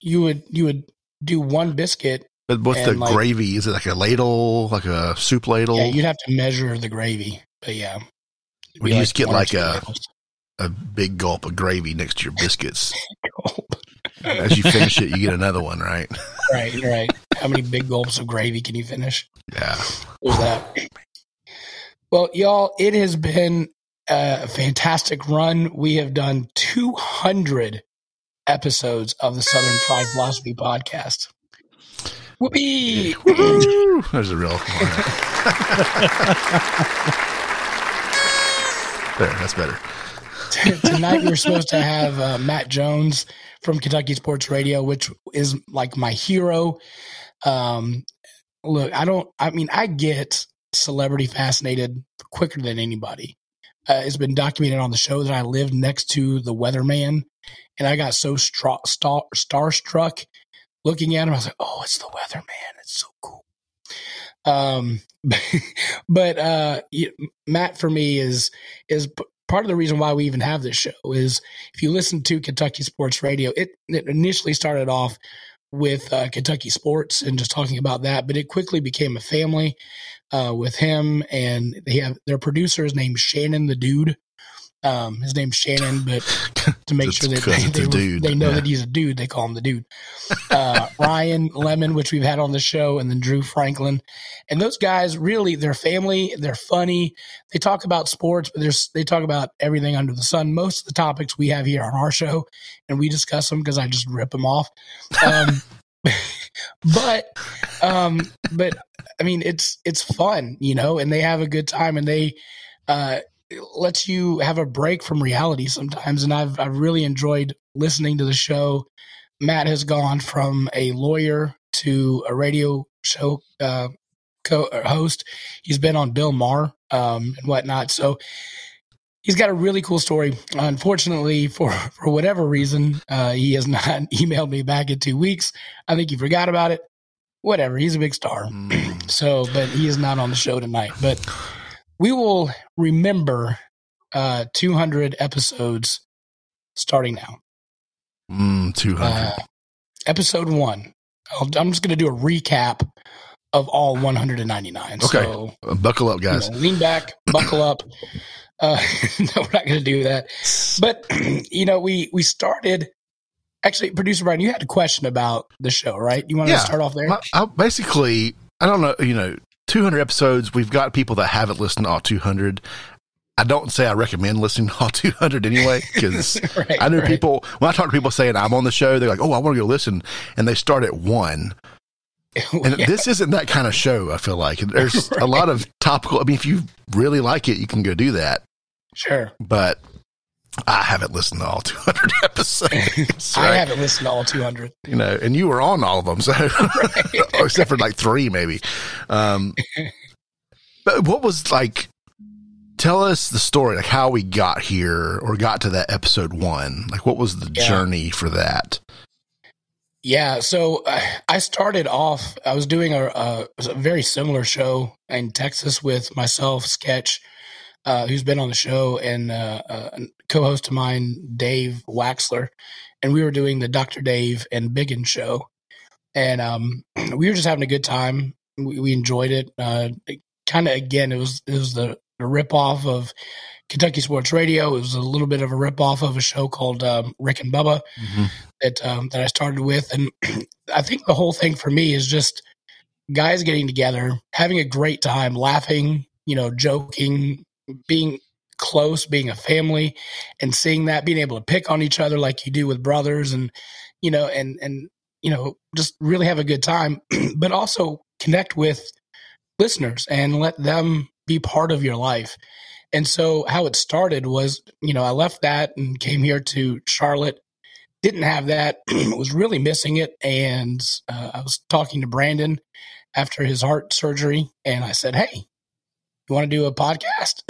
Speaker 1: You would you would do one biscuit.
Speaker 3: But what's the
Speaker 1: like-
Speaker 3: gravy? Is it like a ladle, like a soup ladle?
Speaker 1: Yeah, you'd have to measure the gravy. But yeah, It'd
Speaker 3: Would
Speaker 1: be
Speaker 3: you just get like a-
Speaker 1: ladles.
Speaker 3: A big gulp of gravy next to your biscuits. As you finish it, you get another one, right?
Speaker 1: right, right. How many big gulps of gravy can you finish?
Speaker 3: Yeah.
Speaker 1: There's that. Well, y'all, it has been a fantastic run. We have done 200 episodes of the Southern Fried Philosophy podcast. Whoopee!
Speaker 3: Woo! There's a real. One. There, that's better.
Speaker 1: Tonight we were supposed to have uh, Matt Jones from Kentucky Sports Radio, which is like my hero. Um, look, I don't. I mean, I get celebrity fascinated quicker than anybody. Uh, it's been documented on the show that I lived next to the weatherman, and I got so stra- star- starstruck looking at him. I was like, "Oh, it's the weatherman! It's so cool." Um, but uh, Matt for me is is part of the reason why we even have this show is if you listen to Kentucky Sports Radio, it, it initially started off with uh, Kentucky sports and just talking about that, but it quickly became a family uh, with him, and they have their producer is named Shannon the Dude. Um, his name's Shannon, but to make sure that they, they, they know
Speaker 3: yeah.
Speaker 1: that he's a dude, they call him the dude. Uh, Ryan Lemond, which we've had on the show, and then Drew Franklin, and those guys really they're family. They're funny. They talk about sports, but there's they talk about everything under the sun. Most of the topics we have here on our show, and we discuss them because I just rip them off. Um, but um, but I mean, it's it's fun, you know, and they have a good time, and they uh, lets you have a break from reality sometimes. And I've I've really enjoyed listening to the show. Matt has gone from a lawyer to a radio show uh, co- uh, host. He's been on Bill Maher um, and whatnot. So he's got a really cool story. Unfortunately, for for whatever reason, uh, he has not emailed me back in two weeks. I think he forgot about it. Whatever. He's a big star.
Speaker 3: Mm.
Speaker 1: So, but he is not on the show tonight. But we will remember uh, 200 episodes starting now.
Speaker 3: Mm, 200.
Speaker 1: Uh, episode one. I'll, I'm just going to do a recap of all 199.
Speaker 3: Okay.
Speaker 1: So,
Speaker 3: Uh, Buckle up,
Speaker 1: you
Speaker 3: guys.
Speaker 1: know, lean back, buckle up. Uh, no, we're not going to do that. But you know, we we started. Actually, producer Brian, you had a question about the show, right? You want
Speaker 3: Yeah.
Speaker 1: to start off there?
Speaker 3: My- I, basically, I don't know, you know, 200 episodes. We've got people that haven't listened to all 200. I don't say I recommend listening to all 200 anyway, because
Speaker 1: right,
Speaker 3: I know
Speaker 1: right.
Speaker 3: people, when I talk to people saying I'm on the show, they're like, oh, I want to go listen. And they start at one. And
Speaker 1: Yeah.
Speaker 3: this isn't that kind of show, I feel like. There's a lot of topical. I mean, if you really like it, you can go do that.
Speaker 1: Sure.
Speaker 3: But I haven't listened to all 200 episodes.
Speaker 1: I haven't listened to all 200.
Speaker 3: you know, and you were on all of them, so except for like three, maybe. Um, but what was like? Tell us the story, like how we got here or got to that episode one. Like, what was the
Speaker 1: Yeah.
Speaker 3: journey for that?
Speaker 1: Yeah, so uh, I started off. I was doing a, a, a very similar show in Texas with myself, Sketch, uh, who's been on the show, and uh, uh, co-host of mine, Dave Waxler, and we were doing the Doctor Dave and Biggin show, and um, we were just having a good time. We, we enjoyed it. Uh, kind of again, it was it was the, the rip off of Kentucky Sports Radio. It was a little bit of a ripoff of a show called um, Rick and Bubba
Speaker 3: Mm-hmm.
Speaker 1: that um, that I started with, and I think the whole thing for me is just guys getting together, having a great time, laughing, you know, joking, being close, being a family, and seeing that, being able to pick on each other like you do with brothers, and you know, and and you know, just really have a good time, but also connect with listeners and let them be part of your life. And so, how it started was, you know, I left that and came here to Charlotte. Didn't have that, was really missing it. And uh, I was talking to Brandon after his heart surgery, and I said, "Hey, you want to do a podcast?"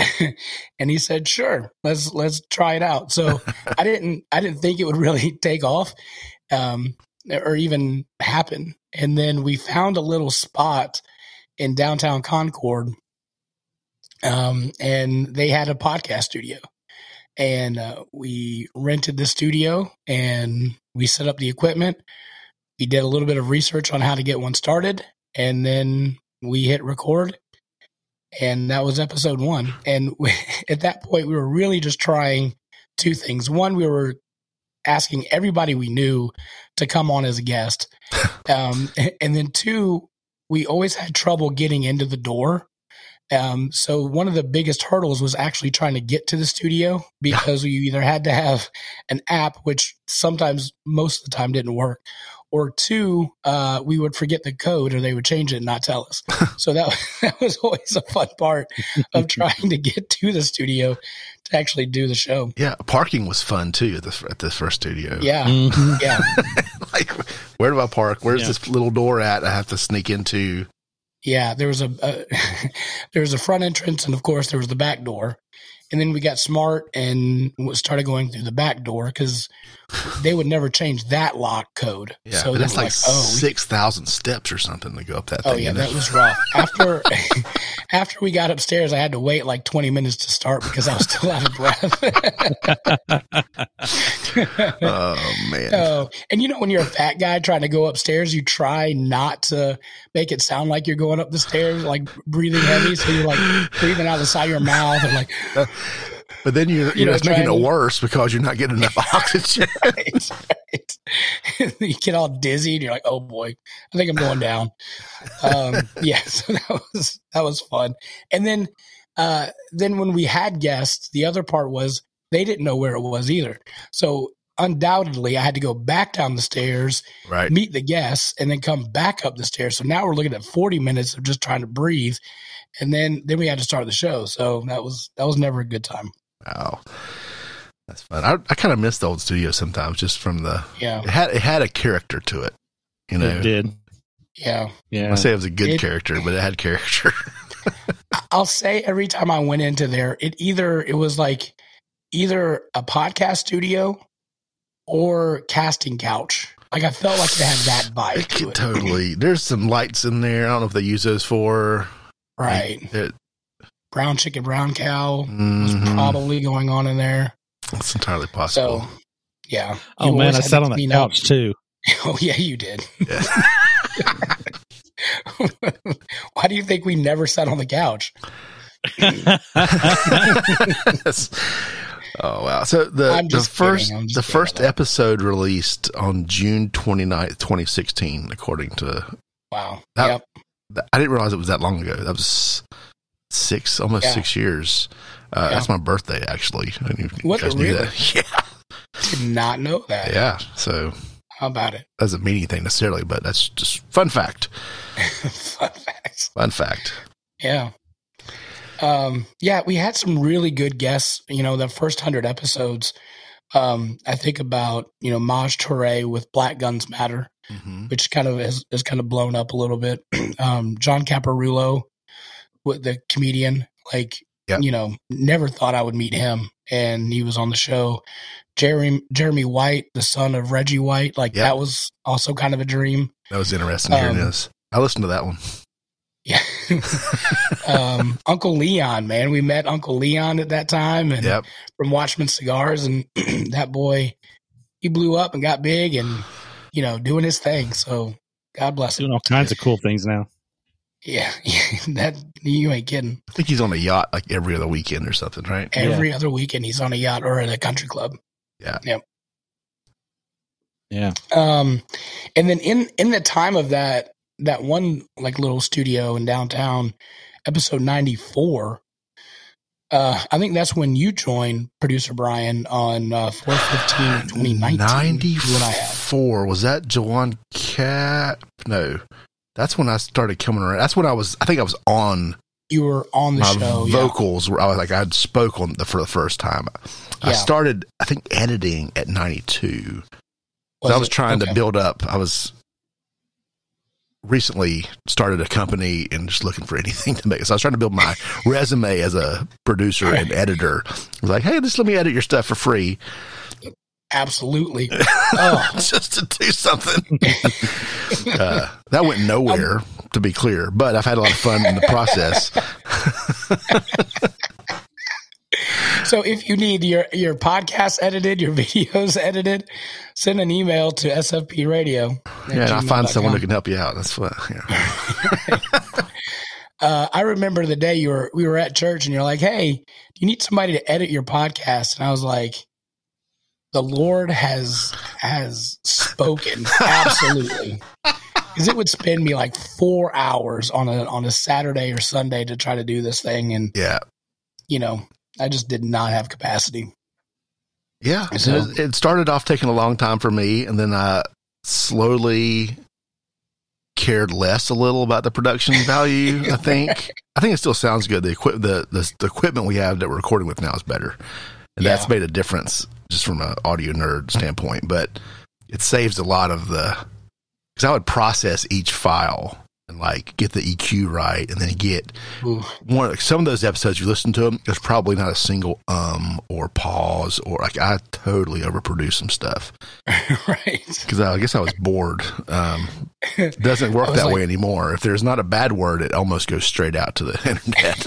Speaker 1: and he said, "Sure, let's let's try it out." So I didn't I didn't think it would really take off, um, or even happen. And then we found a little spot in downtown Concord um, and they had a podcast studio. And uh, we rented the studio and we set up the equipment. We did a little bit of research on how to get one started, and then we hit record. And that was episode one. And we, at that point, we were really just trying two things. One, we were asking everybody we knew to come on as a guest. Um, and then two, we always had trouble getting into the door. Um, so one of the biggest hurdles was actually trying to get to the studio because you either had to have an app, which sometimes most of the time didn't work, or two, uh, we would forget the code or they would change it and not tell us. so that, that was always a fun part of trying to get to the studio to actually do the show.
Speaker 3: Yeah, parking was fun too at the, at this first studio.
Speaker 1: Yeah.
Speaker 2: Mhm.
Speaker 1: Yeah.
Speaker 3: like where do I park? Where's
Speaker 2: Yeah.
Speaker 3: this little door at? I have to sneak into.
Speaker 1: Yeah, there was a, a there was a front entrance, and of course there was the back door. And then we got smart and started going through the back door because they would never change that lock code.
Speaker 3: Yeah,
Speaker 1: so
Speaker 3: that's
Speaker 1: were
Speaker 3: like,
Speaker 1: oh,
Speaker 3: six thousand steps or something to go up that
Speaker 1: oh
Speaker 3: thing.
Speaker 1: yeah, that was rough. After after we got upstairs, I had to wait like twenty minutes to start because I was still out of breath.
Speaker 3: oh man,
Speaker 1: Oh, and you know when you're a fat guy trying to go upstairs, you try not to make it sound like you're going up the stairs, like breathing heavy. So you're like breathing out the side of your mouth and like,
Speaker 3: but then you're
Speaker 1: you
Speaker 3: you know
Speaker 1: know,
Speaker 3: it's making it worse because you're not getting enough oxygen.
Speaker 1: right, right. you get all dizzy and you're like, oh boy, I think I'm going down. Um, yeah, so that was that was fun. And then uh, then when we had guests, the other part was they didn't know where it was either. So undoubtedly, I had to go back down the stairs,
Speaker 3: right.
Speaker 1: meet the guests, and then come back up the stairs. So now we're looking at 40 minutes of just trying to breathe. And then then we had to start the show. So that was that was never a good time.
Speaker 3: Wow. That's fun. I, I kind of miss the old studio sometimes, just from the
Speaker 1: Yeah,
Speaker 3: it had it had a character to it. You know,
Speaker 2: It did.
Speaker 1: yeah.
Speaker 2: Yeah.
Speaker 3: I say it was a good
Speaker 1: It-
Speaker 3: character, but it had character.
Speaker 1: I'll say every time I went into there, it either it was like either a podcast studio or casting couch. Like I felt like it had that vibe
Speaker 3: It
Speaker 1: to it.
Speaker 3: totally. There's some lights in there. I don't know if they use those for
Speaker 1: Right.
Speaker 3: It,
Speaker 1: Brown chicken, brown cow was
Speaker 3: mhm.
Speaker 1: probably going on in there.
Speaker 3: It's entirely possible.
Speaker 1: So yeah.
Speaker 2: oh
Speaker 1: You
Speaker 2: man, I
Speaker 1: had
Speaker 2: sat on that
Speaker 1: clean up.
Speaker 2: couch too.
Speaker 1: Oh yeah, you did.
Speaker 3: Yeah.
Speaker 1: Why do you think we never sat on the couch?
Speaker 3: Yes. oh wow! So the the first
Speaker 1: kidding. I'm just
Speaker 3: the first episode released on June 29th, 2016, according to
Speaker 1: Wow.
Speaker 3: That-
Speaker 1: yep.
Speaker 3: I didn't realize it was that long ago. That was six, almost
Speaker 1: Yeah.
Speaker 3: six years. Uh,
Speaker 1: Yeah.
Speaker 3: That's my birthday, actually. I didn't even- you guys
Speaker 1: it
Speaker 3: knew
Speaker 1: really?
Speaker 3: that. Yeah,
Speaker 1: Did not know that.
Speaker 3: yeah. So
Speaker 1: How about it?
Speaker 3: doesn't mean anything necessarily, but that's just fun fact.
Speaker 1: Fun facts.
Speaker 3: Fun fact.
Speaker 1: Yeah. Um, yeah, we had some really good guests. You know, the first hundred episodes. Um, I think about you know Maj Toure with Black Guns Matter,
Speaker 3: hmm
Speaker 1: which kind of has, has kind of blown up a little bit. um, John Caparulo, with the comedian, like
Speaker 3: Yep.
Speaker 1: you know, never thought I would meet him, and he was on the show. Jeremy Jeremy White, the son of Reggie White, like
Speaker 3: Yep.
Speaker 1: that was also kind of a dream.
Speaker 3: That was interesting hearing
Speaker 1: Um,
Speaker 3: this. I listened to that one.
Speaker 1: Yeah. um, Uncle Leon, man. We met Uncle Leon at that time and
Speaker 3: Yep.
Speaker 1: from Watchman Cigars and that boy he blew up and got big and you know, doing his thing. So God bless him.
Speaker 2: Doing all kinds of cool things now.
Speaker 1: Yeah, that you ain't kidding.
Speaker 3: I think he's on a yacht like every other weekend or something, right?
Speaker 1: Every other weekend, he's on a yacht or at a country club.
Speaker 3: Yeah.
Speaker 1: Yep.
Speaker 2: Yeah.
Speaker 1: Um, and then in in the time of that that one like little studio in downtown, episode ninety four. Uh, I think that's when you joined producer Brian on uh, 415 2019. is what I have.
Speaker 3: 94. Was that Jawan Cap? No. That's when I started coming around. That's when I was, I think I was on
Speaker 1: You were on the
Speaker 3: my
Speaker 1: show. yeah.
Speaker 3: vocals where I was like, I had spoke on the, for the first time. I
Speaker 1: Yeah.
Speaker 3: started, I think, editing at 92.
Speaker 1: Was
Speaker 3: I was
Speaker 1: it?
Speaker 3: trying to build up. I was recently started a company and just looking for anything to make. So I was trying to build my resume as a producer and editor. I was like, hey, just let me edit your stuff for free
Speaker 1: Absolutely. Oh,
Speaker 3: just to do something. uh, that went nowhere, to be clear, but I've had a lot of fun in the process.
Speaker 1: So if you need your your podcast edited, your videos edited, send an email to SFP Radio.
Speaker 3: Yeah, I'll find someone who can help you out. That's what. Yeah.
Speaker 1: uh, I remember the day you were we were at church and you're like, "Hey, do you need somebody to edit your podcast?" And I was like, "The Lord has has spoken absolutely." Because it would spend me like four hours on a on a Saturday or Sunday to try to do this thing, and
Speaker 3: Yeah.
Speaker 1: you know, I just did not have capacity.
Speaker 3: Yeah.
Speaker 1: So-
Speaker 3: it, started off taking a long time for me, and then I slowly cared less a little about the production value. I think. I think it still sounds good. The equip the, the the equipment we have that we're recording with now is better, and
Speaker 1: Yeah.
Speaker 3: that's made a difference just from an audio nerd standpoint. But it saves a lot of the because I would process each file and like get the EQ right, and then get
Speaker 1: Ooh.
Speaker 3: one some of those episodes you listen to them there's probably not a single um or pause or like i totally overproduce some stuff
Speaker 1: right.
Speaker 3: because I, I guess i was bored um it doesn't work that
Speaker 1: like-
Speaker 3: way anymore if there's not a bad word it almost goes straight out to the internet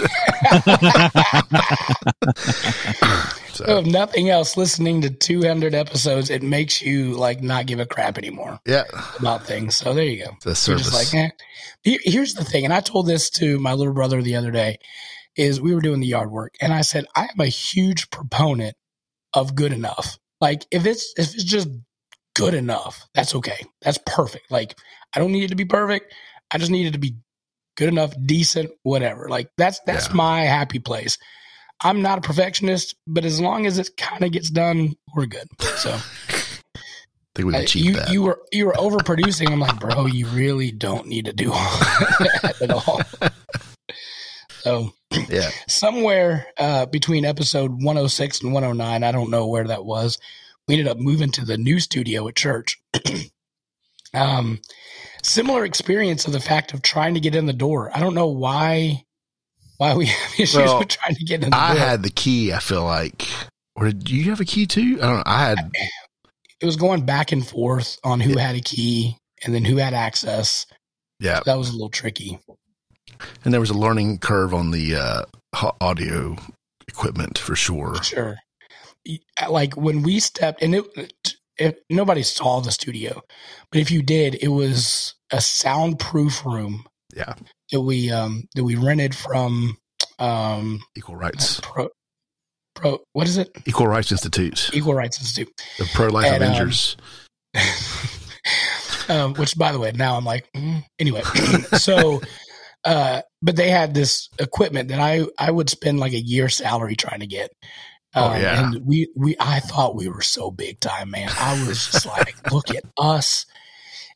Speaker 3: so
Speaker 1: If nothing else, listening to 200 episodes, it makes you like not give a crap anymore
Speaker 3: yeah
Speaker 1: about things. So there you go.
Speaker 3: the
Speaker 1: You're
Speaker 3: service
Speaker 1: just like, eh. Here's the thing, and I told this to my little brother the other day. Is we were doing the yard work, and I said I am a huge proponent of good enough. Like if it's if it's just good enough, that's okay. That's perfect. Like I don't need it to be perfect. I just need it to be good enough, decent, whatever. Like that's that's
Speaker 3: Yeah.
Speaker 1: my happy place. I'm not a perfectionist, but as long as it kind of gets done, we're good. So
Speaker 3: i think we
Speaker 1: uh, you
Speaker 3: that
Speaker 1: you were you were overproducing. I'm like, bro, you really don't need to do all that at all. So
Speaker 3: yeah
Speaker 1: somewhere uh, between episode 106 and 109, I don't know where that was. We ended up moving to the new studio at church. um, similar experience of the fact of trying to get in the door. I don't know why why we have issues
Speaker 3: Well,
Speaker 1: with trying to get in the
Speaker 3: i had the key i feel like. Or did you have a key too? I don't know i had
Speaker 1: it was going back and forth on who had a key and then who had access.
Speaker 3: yeah.
Speaker 1: That was a little tricky.
Speaker 3: and there was a learning curve on the uh audio equipment for sure.
Speaker 1: Sure. Like when we stepped, and it, it, nobody saw the studio, but if you did, it was a soundproof room
Speaker 3: yeah
Speaker 1: that we um that we rented from um
Speaker 3: equal rights.
Speaker 1: pro pro what is it?
Speaker 3: Equal rights institute.
Speaker 1: Equal rights institute.
Speaker 3: The pro life
Speaker 1: um,
Speaker 3: avengers.
Speaker 1: Um, which by the way now i'm like mm. anyway. So uh but they had this equipment that i i would spend like a year salary trying to get.
Speaker 3: Oh,
Speaker 1: Um,
Speaker 3: yeah.
Speaker 1: and we we i thought we were so big time man. I was just like look at us.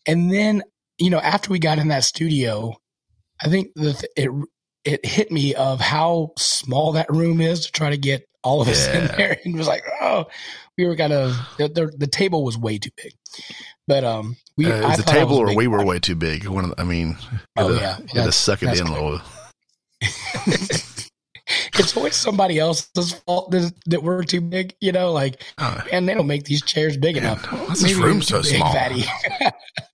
Speaker 1: And then you know after we got in that studio i think the th- it it hit me of how small that room is to try to get all of us in there. And it was like oh we were kind of the, the, the table was way too big. But um we
Speaker 3: uh,
Speaker 1: I
Speaker 3: the table or
Speaker 1: big.
Speaker 3: we were way too big? One of the, i mean
Speaker 1: Oh,
Speaker 3: had to-
Speaker 1: yeah.
Speaker 3: had to suck it in a
Speaker 1: it's always somebody else's fault that, that we're too big you know like
Speaker 3: uh,
Speaker 1: and they don't make these chairs big
Speaker 3: Man,
Speaker 1: enough.
Speaker 3: This
Speaker 1: Maybe
Speaker 3: room so
Speaker 1: big,
Speaker 3: small?
Speaker 1: fatty.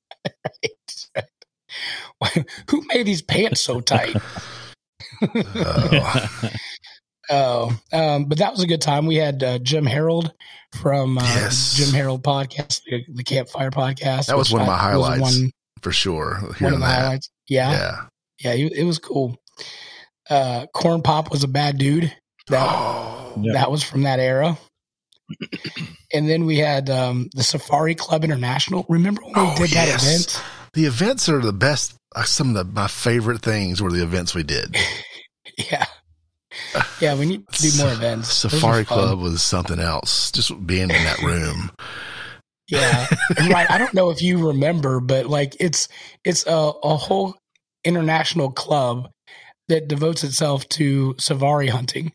Speaker 1: Who made these pants so tight?
Speaker 3: uh,
Speaker 1: Oh, um, but that was a good time. We had uh, Jim Harold from uh,
Speaker 3: Yes.
Speaker 1: Jim Harold podcast, the, the Campfire podcast.
Speaker 3: That was one of my highlights.
Speaker 1: One,
Speaker 3: for sure
Speaker 1: one of the
Speaker 3: that
Speaker 1: highlights. Yeah, yeah, yeah, it was cool. Uh, Corn Pop was a bad dude. That
Speaker 3: Oh,
Speaker 2: Yeah.
Speaker 1: that was from that era. and then we had um, the Safari Club International. Remember when we
Speaker 3: Oh,
Speaker 1: did that
Speaker 3: yes.
Speaker 1: event?
Speaker 3: the events are the best. Uh, Some of the, my favorite things were the events we did.
Speaker 1: Yeah, yeah. We need to do more events.
Speaker 3: Safari. Club was something else. Just being in that room.
Speaker 1: Yeah, right. I don't know if you remember, but like it's it's a, a whole international club that devotes itself to safari hunting,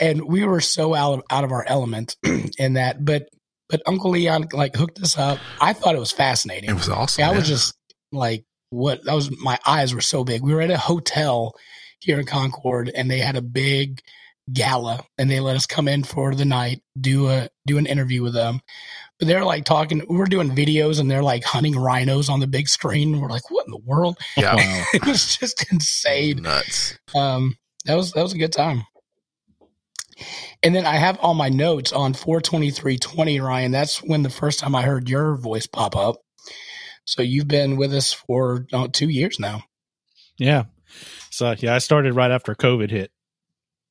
Speaker 1: and we were so out of out of our element in that. But but Uncle Leon like hooked us up. I thought it was fascinating.
Speaker 3: It was awesome.
Speaker 1: Yeah, I was just like, what? That was my eyes were so big. We were at a hotel here in Concord, and they had a big gala, and they let us come in for the night, do a do an interview with them. But they're like talking. We're doing videos, and they're like hunting rhinos on the big screen. We're like, what in the world?
Speaker 3: yeah,
Speaker 2: Wow.
Speaker 1: it was just insane.
Speaker 3: nuts.
Speaker 1: Um, that was that was a good time. And then I have all my notes on 42320, Ryan. That's when the first time I heard your voice pop up. So you've been with us for uh, two years now.
Speaker 2: Yeah. So yeah, I started right after COVID hit.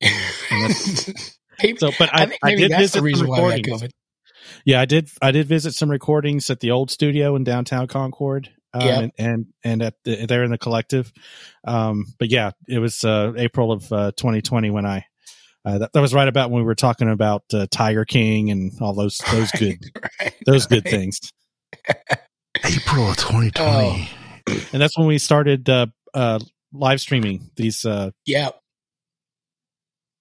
Speaker 1: Maybe-
Speaker 2: So, but
Speaker 1: I,
Speaker 2: I,
Speaker 1: think
Speaker 2: I, did
Speaker 1: that's
Speaker 2: visit
Speaker 1: the
Speaker 2: some
Speaker 1: reason why we
Speaker 2: recordings.
Speaker 1: COVID.
Speaker 2: Yeah, I did. I did visit some recordings at the old studio in downtown Concord. Um,
Speaker 1: Yeah.
Speaker 2: and, and and at the, there in the collective, um, but yeah, it was uh, April of uh, 2020 when I uh, that, that was right about when we were talking about uh, Tiger King and all those those good
Speaker 1: Right,
Speaker 2: those good things,
Speaker 3: April of 2020.
Speaker 1: Oh.
Speaker 2: and that's when we started uh, uh, live streaming these uh,
Speaker 1: Yeah.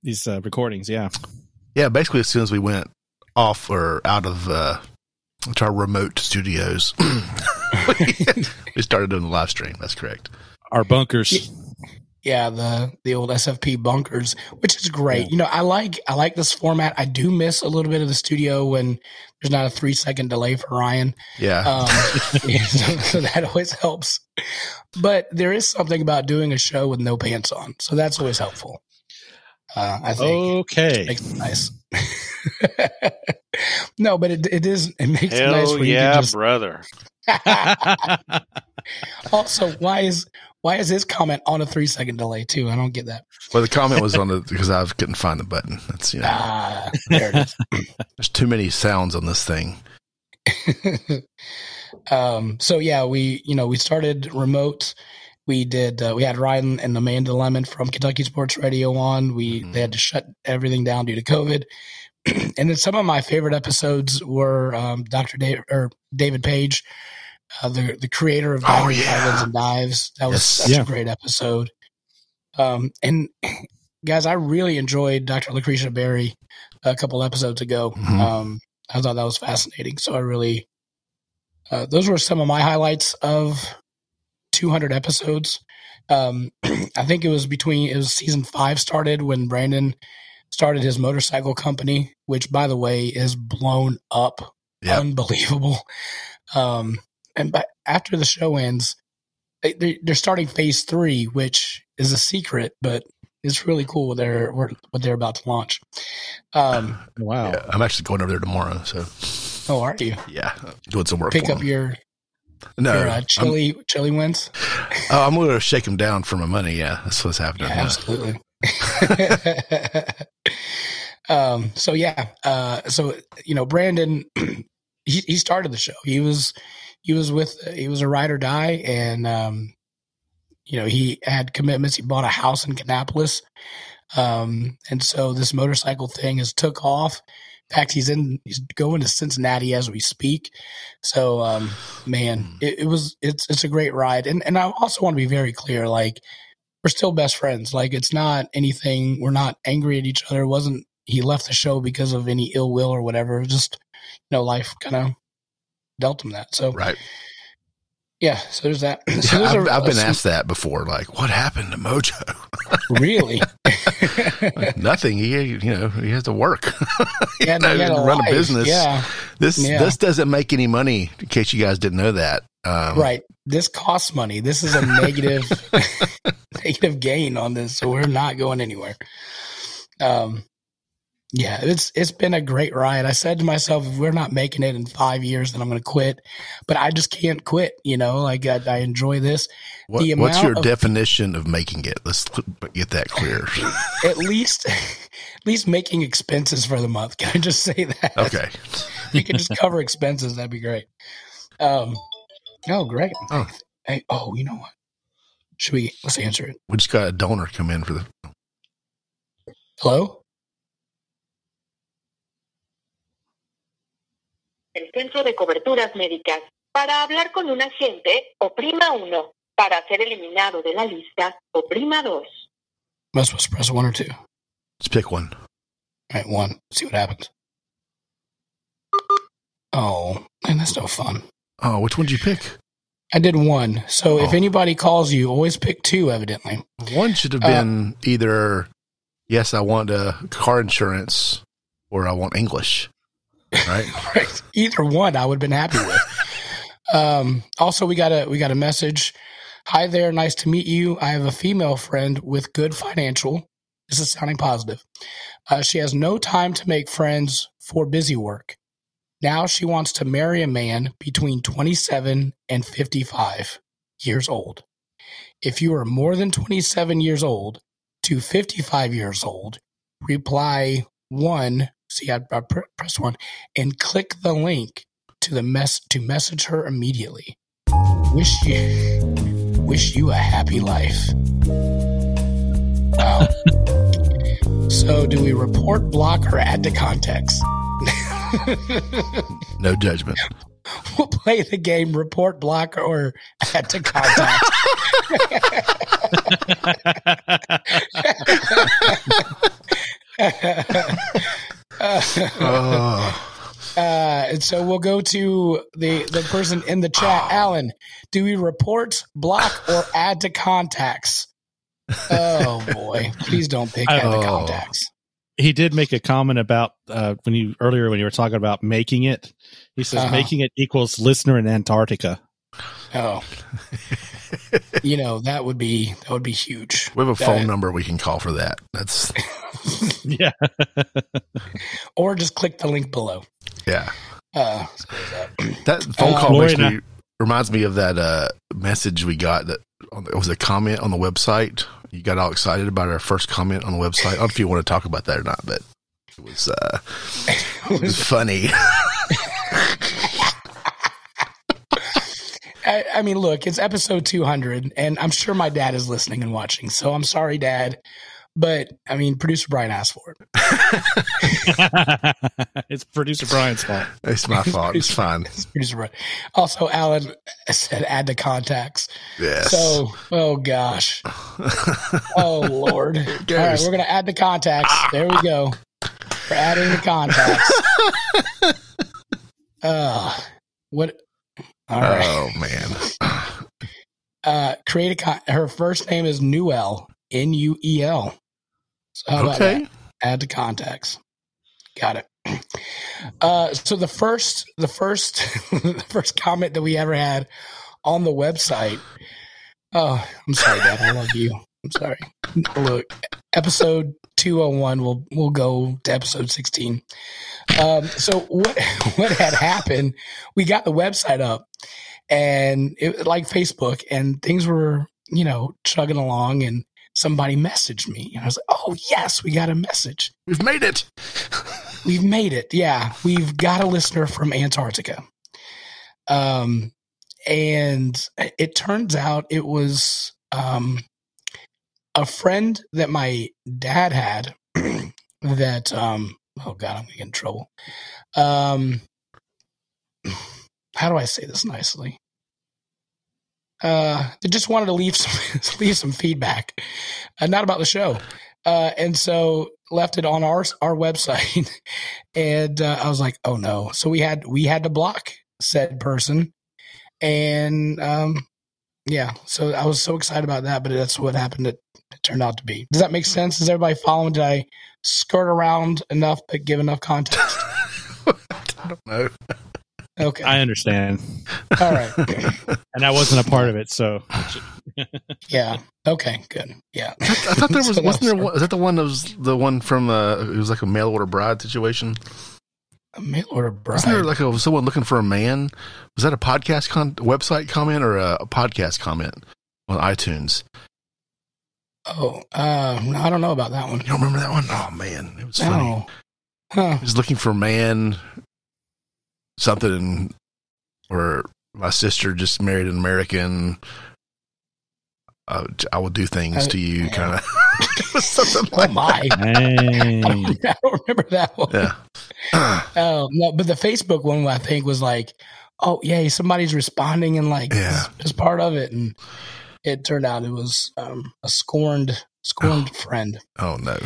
Speaker 2: these uh, recordings. Yeah,
Speaker 3: Yeah, basically as soon as we went off or out of uh, to our remote studios, we started doing the live stream. That's correct.
Speaker 2: our bunkers.
Speaker 1: Yeah, the the old SFP bunkers, which is great.
Speaker 2: Yeah.
Speaker 1: You know, I like I like this format. I do miss a little bit of the studio when there's not a three second delay for Ryan.
Speaker 3: Yeah.
Speaker 1: Um, so, so that always helps. But there is something about doing a show with no pants on, so that's always helpful. Uh, I think
Speaker 2: Okay.
Speaker 1: makes it nice. no, but it it is it makes it nice
Speaker 4: Hell
Speaker 1: when you
Speaker 4: yeah,
Speaker 1: can just.
Speaker 4: brother.
Speaker 1: also, why is why is his comment on a three second delay too? I don't get that.
Speaker 3: well, the comment was on the because I couldn't find the button. That's you know,
Speaker 1: Ah, there it is.
Speaker 3: there's too many sounds on this thing.
Speaker 1: um, so yeah, we you know we started remote. We did. Uh, we had Ryan and Amanda Lemond from Kentucky Sports Radio on. We
Speaker 3: Mhm.
Speaker 1: they had to shut everything down due to COVID. and then some of my favorite episodes were um, Dr. Dave or David Page, uh, the the creator of
Speaker 3: Oh,
Speaker 1: Diving
Speaker 3: yeah.
Speaker 1: Islands and Dives. That was
Speaker 3: Yes.
Speaker 1: such
Speaker 2: Yeah.
Speaker 1: a great episode. Um, and guys, I really enjoyed Dr. Lucretia Berry a couple episodes ago.
Speaker 3: Mhm.
Speaker 1: Um, I thought that was fascinating. So I really, uh, those were some of my highlights of 200 episodes. Um, I think it was between it was season five started when Brandon started his motorcycle company, which by the way is blown up,
Speaker 3: Yep.
Speaker 1: unbelievable. Um, and but after the show ends, they, they- they're starting phase three, which is a secret, but it's really cool what they're what they're about to launch. Um,
Speaker 2: wow.
Speaker 3: Yeah, I'm actually going over there tomorrow. So
Speaker 1: oh, are you
Speaker 3: yeah, doing some work.
Speaker 1: pick
Speaker 3: for
Speaker 1: up
Speaker 3: 'em.
Speaker 1: your
Speaker 3: no,
Speaker 1: your uh,
Speaker 3: I'm,
Speaker 1: chili chili wins?
Speaker 3: oh, I'm going to shake them down for my money. Yeah, that's what's happening.
Speaker 1: Yeah,
Speaker 3: Yeah.
Speaker 1: absolutely. um, so yeah, uh, so you know, Brandon, he, he started the show. He was he was with he was a ride or die, and um, you know, he had commitments. He bought a house in Kannapolis, um, and so this motorcycle thing has took off. In fact, he's in he's going to Cincinnati as we speak. So, um, man, it, it was it's it's a great ride, and and I also want to be very clear, like we're still best friends. Like it's not anything. We're not angry at each other. It wasn't he left the show because of any ill will or whatever. Just you know life kind of dealt him that. So
Speaker 3: Right.
Speaker 1: yeah. So there's that. So those
Speaker 3: I've,
Speaker 1: are,
Speaker 3: I've been
Speaker 1: some-
Speaker 3: asked that before. Like, what happened to Mojo?
Speaker 1: really.
Speaker 3: Like, Nothing. He, you know, he has to work.
Speaker 1: Yeah,
Speaker 3: know,
Speaker 1: a
Speaker 3: run a business.
Speaker 1: Yeah,
Speaker 3: This
Speaker 1: Yeah.
Speaker 3: this doesn't make any money. In case you guys didn't know that. Um,
Speaker 1: right. This costs money. This is a negative negative gain on this, so we're not going anywhere. Um, Yeah, it's it's been a great ride. I said to myself, if we're not making it in five years, then I'm going to quit. But I just can't quit. You know, like I, I enjoy this.
Speaker 3: What, what's your
Speaker 1: of-
Speaker 3: definition of making it? Let's get that clear.
Speaker 1: At least, at least making expenses for the month. Can I just say that?
Speaker 3: Okay.
Speaker 1: you can just cover expenses. That'd be great. Um, oh, great.
Speaker 3: Oh.
Speaker 1: Hey, oh, you know what? Should we let's answer it?
Speaker 3: We just got a donor come in for the.
Speaker 1: Hello.
Speaker 4: El Centro de Coberturas Médicas. Para hablar con un agente, oprima 1. Para ser eliminado de la lista, oprima 2.
Speaker 1: Am I supposed to press one or two?
Speaker 3: Let's pick one.
Speaker 1: right, one. See what happens. Oh, man, that's no fun.
Speaker 3: Oh, which one did you pick?
Speaker 1: I did one. So if
Speaker 3: Oh.
Speaker 1: anybody calls you, always pick two, evidently.
Speaker 3: One should have
Speaker 1: Uh,
Speaker 3: been either yes, I want uh, car insurance, or I want English. Right?
Speaker 1: Right. Either one I would have been happy with. um, also we got a we got a message. Hi there, nice to meet you. I have a female friend with good financial. This is sounding positive. Uh, she has no time to make friends for busy work. Now she wants to marry a man between 27 and 55 years old. If you are more than 27 years old to 55 years old, reply one. See, I, I pr- press one and click the link to the mess to message her immediately. Wish you wish you a happy life. Wow. Um, so, do we report, block, or add to context?
Speaker 3: No judgment.
Speaker 1: we'll play the game report, block, or add to
Speaker 3: Oh,
Speaker 1: Uh, and so we'll go to the the person in the chat. Alan, do we report, block, or add to contacts? Oh boy! Please don't pick add to
Speaker 3: Oh.
Speaker 1: contacts.
Speaker 2: he did make a comment about uh, when you earlier when you were talking about making it. He says
Speaker 1: Uh-huh.
Speaker 2: making it equals listener in Antarctica.
Speaker 1: Oh, you know that would be that would be huge.
Speaker 3: we have a phone number we can call for that. That's
Speaker 2: Yeah,
Speaker 1: Or just click the link below.
Speaker 3: yeah.
Speaker 1: Uh,
Speaker 3: That phone
Speaker 1: Uh,
Speaker 3: call
Speaker 2: Lori
Speaker 3: makes me reminds me of that uh, message we got that it was a comment on the website. You got all excited about our first comment on the website. I don't know if you want to talk about that or not, but it was uh, it was funny.
Speaker 1: I, I mean, look, it's episode 200, and I'm sure my dad is listening and watching. So I'm sorry, Dad. But I mean, producer Brian asked for it.
Speaker 2: it's producer Brian's fault.
Speaker 3: it's my fault. It's fine.
Speaker 1: It's producer Brian. Also, Alan said add to contacts.
Speaker 3: Yes.
Speaker 1: So, oh gosh. Oh Lord. All right, we're gonna add the contacts. There we go. We're adding the contacts. Uh what all right.
Speaker 3: oh man.
Speaker 1: Uh create a con- her first name is Newell. N U E L. So how about
Speaker 3: Okay.
Speaker 1: that? Add to contacts. Got it. Uh so the first the first the first comment that we ever had on the website. Oh, I'm sorry, Dad. I love you. I'm sorry. Look, episode 201 we'll we'll go to episode 16. Um, so what what had happened? We got the website up, and it like Facebook, and things were you know chugging along, and somebody messaged me, and I was like, oh yes, we got a message.
Speaker 3: We've made it.
Speaker 1: We've made it. Yeah, we've got a listener from Antarctica. Um, and it turns out it was um a friend that my dad had that um oh god i'm gonna get in trouble. Um how do i say this nicely? Uh they just wanted to leave some leave some feedback uh, not about the show uh and so left it on our our website and uh, i was like oh no. So we had we had to block said person and um yeah so i was so excited about that but that's what happened it, it turned out to be does that make sense is everybody following did i skirt around enough but give enough context
Speaker 3: I don't know.
Speaker 1: okay
Speaker 2: I understand,
Speaker 1: all right
Speaker 2: and I wasn't a part of it, so
Speaker 1: Yeah. Okay. Good. Yeah.
Speaker 3: I thought there was
Speaker 1: So
Speaker 3: wasn't there
Speaker 1: that's-
Speaker 3: one, is that the one that was the one from uh it was like a mail order bride situation
Speaker 1: A mail order bride.
Speaker 3: wasn't there like a, someone looking for a man was that a podcast con- website comment or a, a podcast comment on iTunes
Speaker 1: oh, uh, I don't know about that one.
Speaker 3: you don't remember that one? Oh man it was funny
Speaker 1: No. Huh.
Speaker 3: he was looking for a man something or my sister just married an American uh, I will do things
Speaker 1: Uh,
Speaker 3: to you kind of something
Speaker 1: Oh
Speaker 3: like
Speaker 1: my.
Speaker 2: Dang.
Speaker 1: I don't remember that one.
Speaker 3: yeah
Speaker 1: Oh no, but the Facebook one I think was like, oh yay, somebody's responding and like
Speaker 3: Yeah.
Speaker 1: is, is part of it, and it turned out it was um, a scorned scorned friend.
Speaker 3: oh no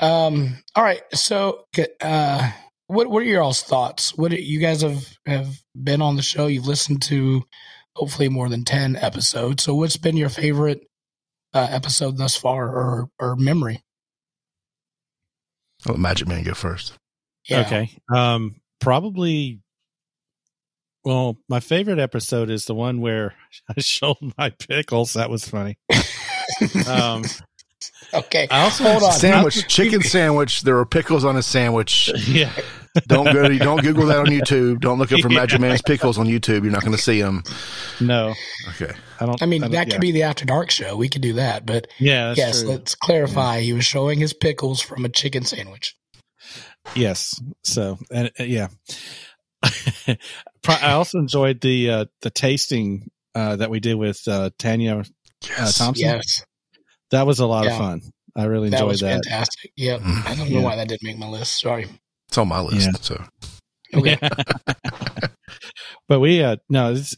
Speaker 1: Um. All right. So, uh, what what are your all's thoughts? What you guys have have been on the show? You've listened to hopefully more than ten episodes. So, what's been your favorite uh, episode thus far, or or memory?
Speaker 3: I'll let Magic Man go first
Speaker 1: Yeah.
Speaker 2: Okay. Um, probably. Well, my favorite episode is the one where I showed my pickles. That was funny. Um,
Speaker 1: Okay.
Speaker 2: I also
Speaker 1: Hold on.
Speaker 3: sandwich chicken sandwich there were pickles on a sandwich
Speaker 2: yeah,
Speaker 3: don't go to, don't google that on youtube don't look up for
Speaker 2: Yeah.
Speaker 3: magic man's pickles on youtube you're not going to see them
Speaker 2: no,
Speaker 3: okay
Speaker 2: I don't.
Speaker 1: I mean,
Speaker 2: don't-
Speaker 1: that
Speaker 2: yeah.
Speaker 1: could be the After Dark show. We could do that, but
Speaker 2: Yeah, that's
Speaker 1: yes,
Speaker 2: true.
Speaker 1: let's clarify. He was showing his pickles from a chicken sandwich.
Speaker 2: Yes. So, and uh, yeah, I also enjoyed the uh, the tasting uh, that we did with uh, Tanya
Speaker 3: yes.
Speaker 2: Thompson.
Speaker 1: Yes,
Speaker 2: That was a lot
Speaker 1: Yeah.
Speaker 2: of fun. I really enjoyed
Speaker 1: that
Speaker 2: enjoyed
Speaker 1: was
Speaker 2: that.
Speaker 1: fantastic. Yep.
Speaker 3: Mm.
Speaker 1: I don't know
Speaker 2: Yeah.
Speaker 1: why that didn't make my list. Sorry.
Speaker 3: It's on my list
Speaker 2: Yeah.
Speaker 3: so.
Speaker 1: Okay.
Speaker 2: but we uh no it's,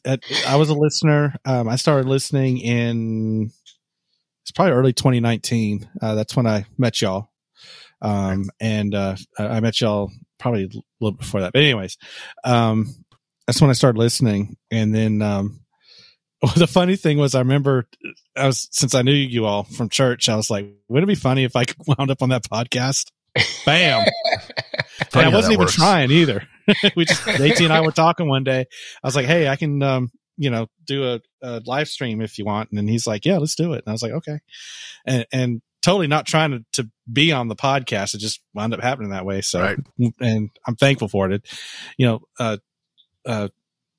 Speaker 2: i was a listener. Um i started listening in it's probably early 2019 uh that's when i met y'all. Um and uh i met y'all probably a little before that. But anyways um that's when i started listening. And then um well, the funny thing was i remember i was since i knew you all from church i was like wouldn't it be funny if i wound up on that podcast? Bam and I wasn't even
Speaker 3: works.
Speaker 2: trying either. we just AT and I were talking one day. I was like, "Hey, I can, um, you know, do a, a live stream if you want." And then he's like, "Yeah, let's do it." And I was like, "Okay," and and totally not trying to, to be on the podcast. It just wound up happening that way. So,
Speaker 3: Right.
Speaker 2: and I'm thankful for it. You know, uh, uh,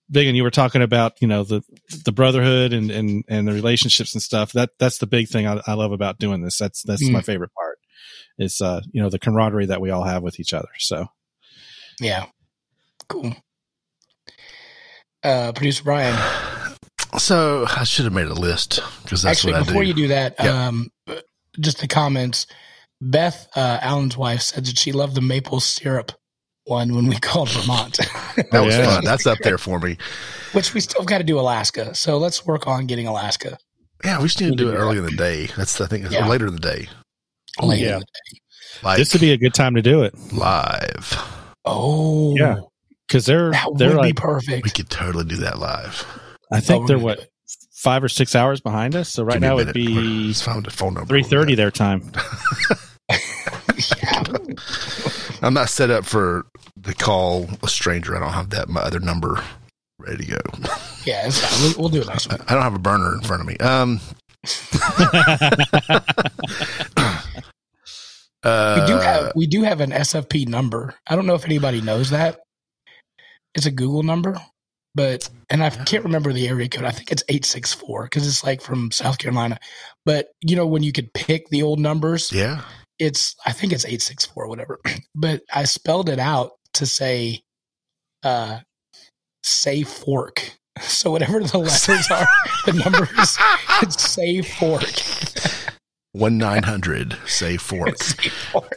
Speaker 2: Big and you were talking about, you know, the the brotherhood and and and the relationships and stuff. That that's the big thing I, I love about doing this. That's that's
Speaker 1: Mm.
Speaker 2: my favorite part. Is uh, you know, the camaraderie that we all have with each other. So.
Speaker 1: yeah. Cool. Uh, Producer Brian.
Speaker 3: so i should have made a list because that's
Speaker 1: Actually,
Speaker 3: what i
Speaker 1: before
Speaker 3: do
Speaker 1: you do that,
Speaker 3: Yeah.
Speaker 1: um, just the comments. Beth, uh, Alan's wife, said that she loved the maple syrup one when we called Vermont,
Speaker 3: that was
Speaker 2: Yeah.
Speaker 3: fun that's up there for me
Speaker 1: which we still got to do Alaska. So let's work on getting Alaska
Speaker 3: yeah we just need to do it
Speaker 2: do
Speaker 3: early in the day that's i think it's
Speaker 1: Yeah.
Speaker 3: later in the day
Speaker 1: later.
Speaker 2: Yeah.
Speaker 1: in the day.
Speaker 3: like
Speaker 2: this would be a good time to do it
Speaker 3: live
Speaker 1: Oh,
Speaker 2: Yeah. because they're
Speaker 1: that
Speaker 2: they're
Speaker 1: be
Speaker 2: like
Speaker 1: perfect.
Speaker 3: we could totally do that live
Speaker 2: I
Speaker 1: Oh,
Speaker 2: think
Speaker 1: we're
Speaker 2: they're what five or six hours behind us. So right
Speaker 3: Give me a
Speaker 2: now it'd be
Speaker 3: Just found a phone number
Speaker 2: three thirty their time.
Speaker 3: I'm not set up for to call a stranger i don't have that my other number ready to go
Speaker 1: Yeah, it's fine. We'll, we'll do it next week.
Speaker 3: I don't have a burner in front of me. Um, uh,
Speaker 1: We do have we do have an SFP number. I don't know if anybody knows that. It's a Google number, but and I can't remember the area code. I think it's eight six four because it's like from South Carolina. But you know when you could pick the old numbers,
Speaker 3: yeah.
Speaker 1: it's I think it's eight six four whatever. But I spelled it out to say, uh, say fork. So whatever the letters are, the numbers, it's say fork.
Speaker 3: One nine hundred. Say fork.
Speaker 1: Say fork.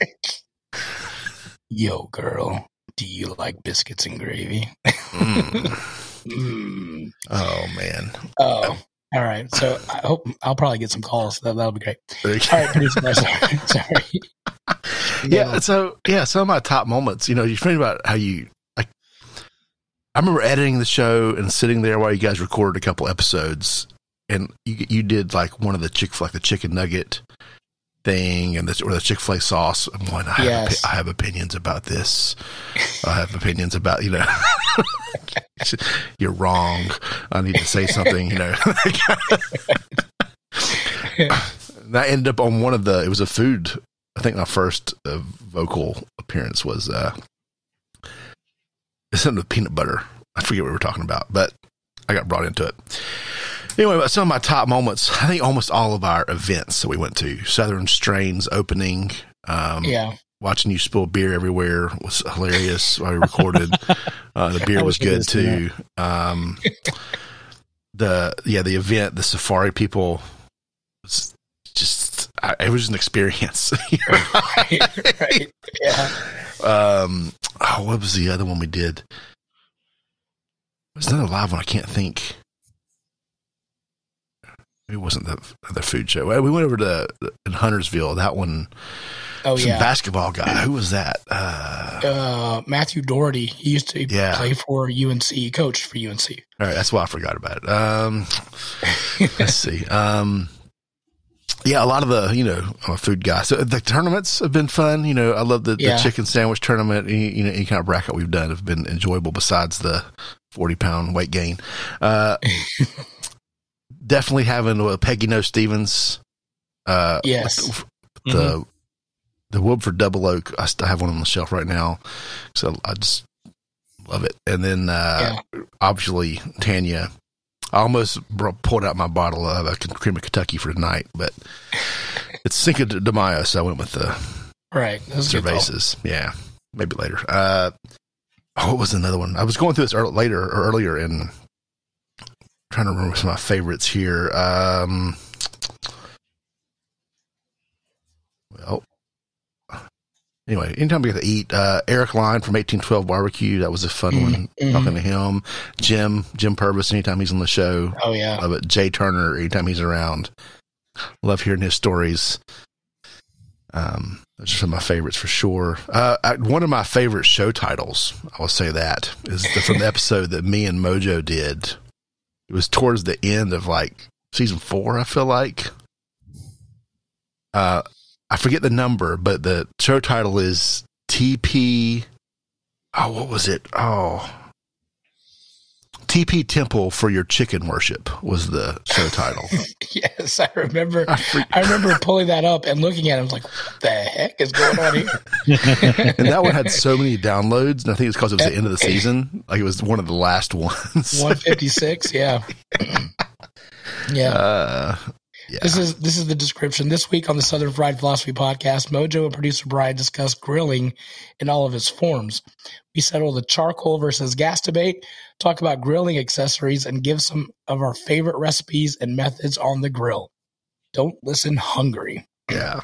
Speaker 1: Yo, girl, do you like biscuits and gravy?
Speaker 3: Mm.
Speaker 1: Mm.
Speaker 3: Oh man.
Speaker 1: Oh, all right. So I hope I'll probably get some calls. That, that'll be great. All right, producer. Bryce, Sorry. sorry.
Speaker 3: yeah so yeah some of my top moments you know you think about how you like i remember editing the show and sitting there while you guys recorded a couple episodes and you you did like one of the chick like the chicken nugget thing and this or the Chick Fil A sauce. I'm going. I,
Speaker 1: Yes.
Speaker 3: have, opi- I have opinions about this. I have opinions about you know. You're wrong. I need to say something. You know. and I ended up on one of the. It was a food. I think my first uh, vocal appearance was uh, something with peanut butter. I forget what we were talking about, but I got brought into it. Anyway, some of my top moments, I think almost all of our events that we went to, Southern Strains opening, um,
Speaker 1: Yeah.
Speaker 3: watching you spill beer everywhere was hilarious I recorded. uh, the beer was good too. Um, the, yeah, the event, the safari people was just, I, it was an experience.
Speaker 1: right. right. Yeah.
Speaker 3: um, oh, what was the other one we did? There's another live one I can't think. It wasn't the the food show. We went over to in Huntersville. That one,
Speaker 1: Oh
Speaker 3: some
Speaker 1: yeah.
Speaker 3: basketball guy. Who was that? Uh,
Speaker 1: uh, Matthew Doherty. He used to
Speaker 3: Yeah.
Speaker 1: play for UNC. He coached for UNC.
Speaker 3: all right, that's why I forgot about it. Um, let's see. Um, yeah, a lot of the you know I'm a food guy. So the tournaments have been fun. You know, I love the,
Speaker 1: Yeah.
Speaker 3: the chicken sandwich tournament. Any, you know, any kind of bracket we've done have been enjoyable. Besides the 40 pound weight gain. Uh, definitely having uh, Peggy Noe Stevens. Uh,
Speaker 1: Yes.
Speaker 3: the
Speaker 2: Mm-hmm.
Speaker 3: the Woodford Double Oak. I still have one on the shelf right now, so I just love it. And then uh, obviously Tanya. I almost pulled out my bottle of uh, cream of Kentucky for tonight, but it's Cinco de Mayo, so I went with the
Speaker 1: Right. That was a good call.
Speaker 3: cervezas. Yeah, maybe later. Uh, oh, what was another one? I was going through this ear later or earlier and trying to remember some of my favorites here. Um, well, anyway, anytime we get to eat, uh, Eric Line from 1812 Barbecue, that was a fun
Speaker 1: Mhm,
Speaker 3: one. Talking to him, Jim, Jim Purvis, anytime he's on the show.
Speaker 1: Oh yeah.
Speaker 3: Love it. Jay Turner, anytime he's around. Love hearing his stories. Um, those are some of my favorites for sure. Uh, I, one of my favorite show titles, I will say that, is the, from the episode that me and Mojo did. It was towards the end of like season four, I feel like. Uh, I forget the number, but the show title is TP. Oh, what was it? Oh, TP Temple for your chicken worship was the show title.
Speaker 1: Yes, I remember.
Speaker 3: I freak-
Speaker 1: I remember pulling that up and looking at it. I was like, "What the heck is going on here?"
Speaker 3: and that one had so many downloads, and I think it's because it was the end of the season. Like it was one of the last ones.
Speaker 1: One fifty six. Yeah. Yeah.
Speaker 3: Uh, yeah.
Speaker 1: This is this is the description. This week on the Southern Fried Philosophy podcast, Mojo and producer Brian discuss grilling in all of its forms. We settle the charcoal versus gas debate, talk about grilling accessories, and give some of our favorite recipes and methods on the grill. Don't listen hungry.
Speaker 3: yeah.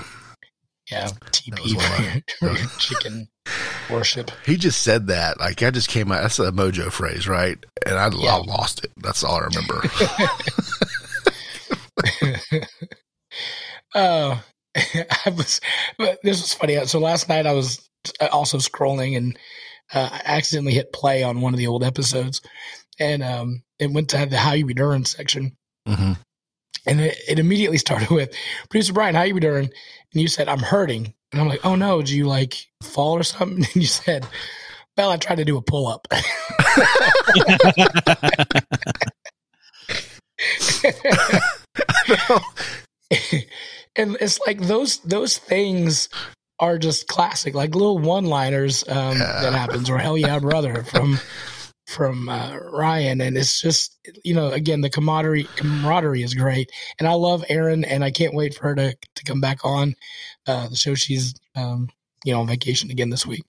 Speaker 1: Yeah, TP for chicken worship.
Speaker 3: He just said that. Like I just came out. That's a Mojo phrase, right? And I,
Speaker 1: Yeah.
Speaker 3: I lost it. That's all I remember.
Speaker 1: Oh, I was. But this was funny. So last night I was also scrolling and uh, I accidentally hit play on one of the old episodes, and um, it went to the how you be doing section,
Speaker 3: hmm
Speaker 1: and it, it immediately started with producer Brian, how you be doing? And you said I'm hurting, and I'm like, oh no, did you like fall or something? And you said, well, I tried to do a pull up. and it's like those those things are just classic, like little one liners um,
Speaker 3: Yeah.
Speaker 1: that happens, or hell yeah, brother from from uh, Ryan, and it's just you know again the camaraderie camaraderie is great, and I love Erin, and I can't wait for her to to come back on uh, the show. She's um, you know on vacation again this week,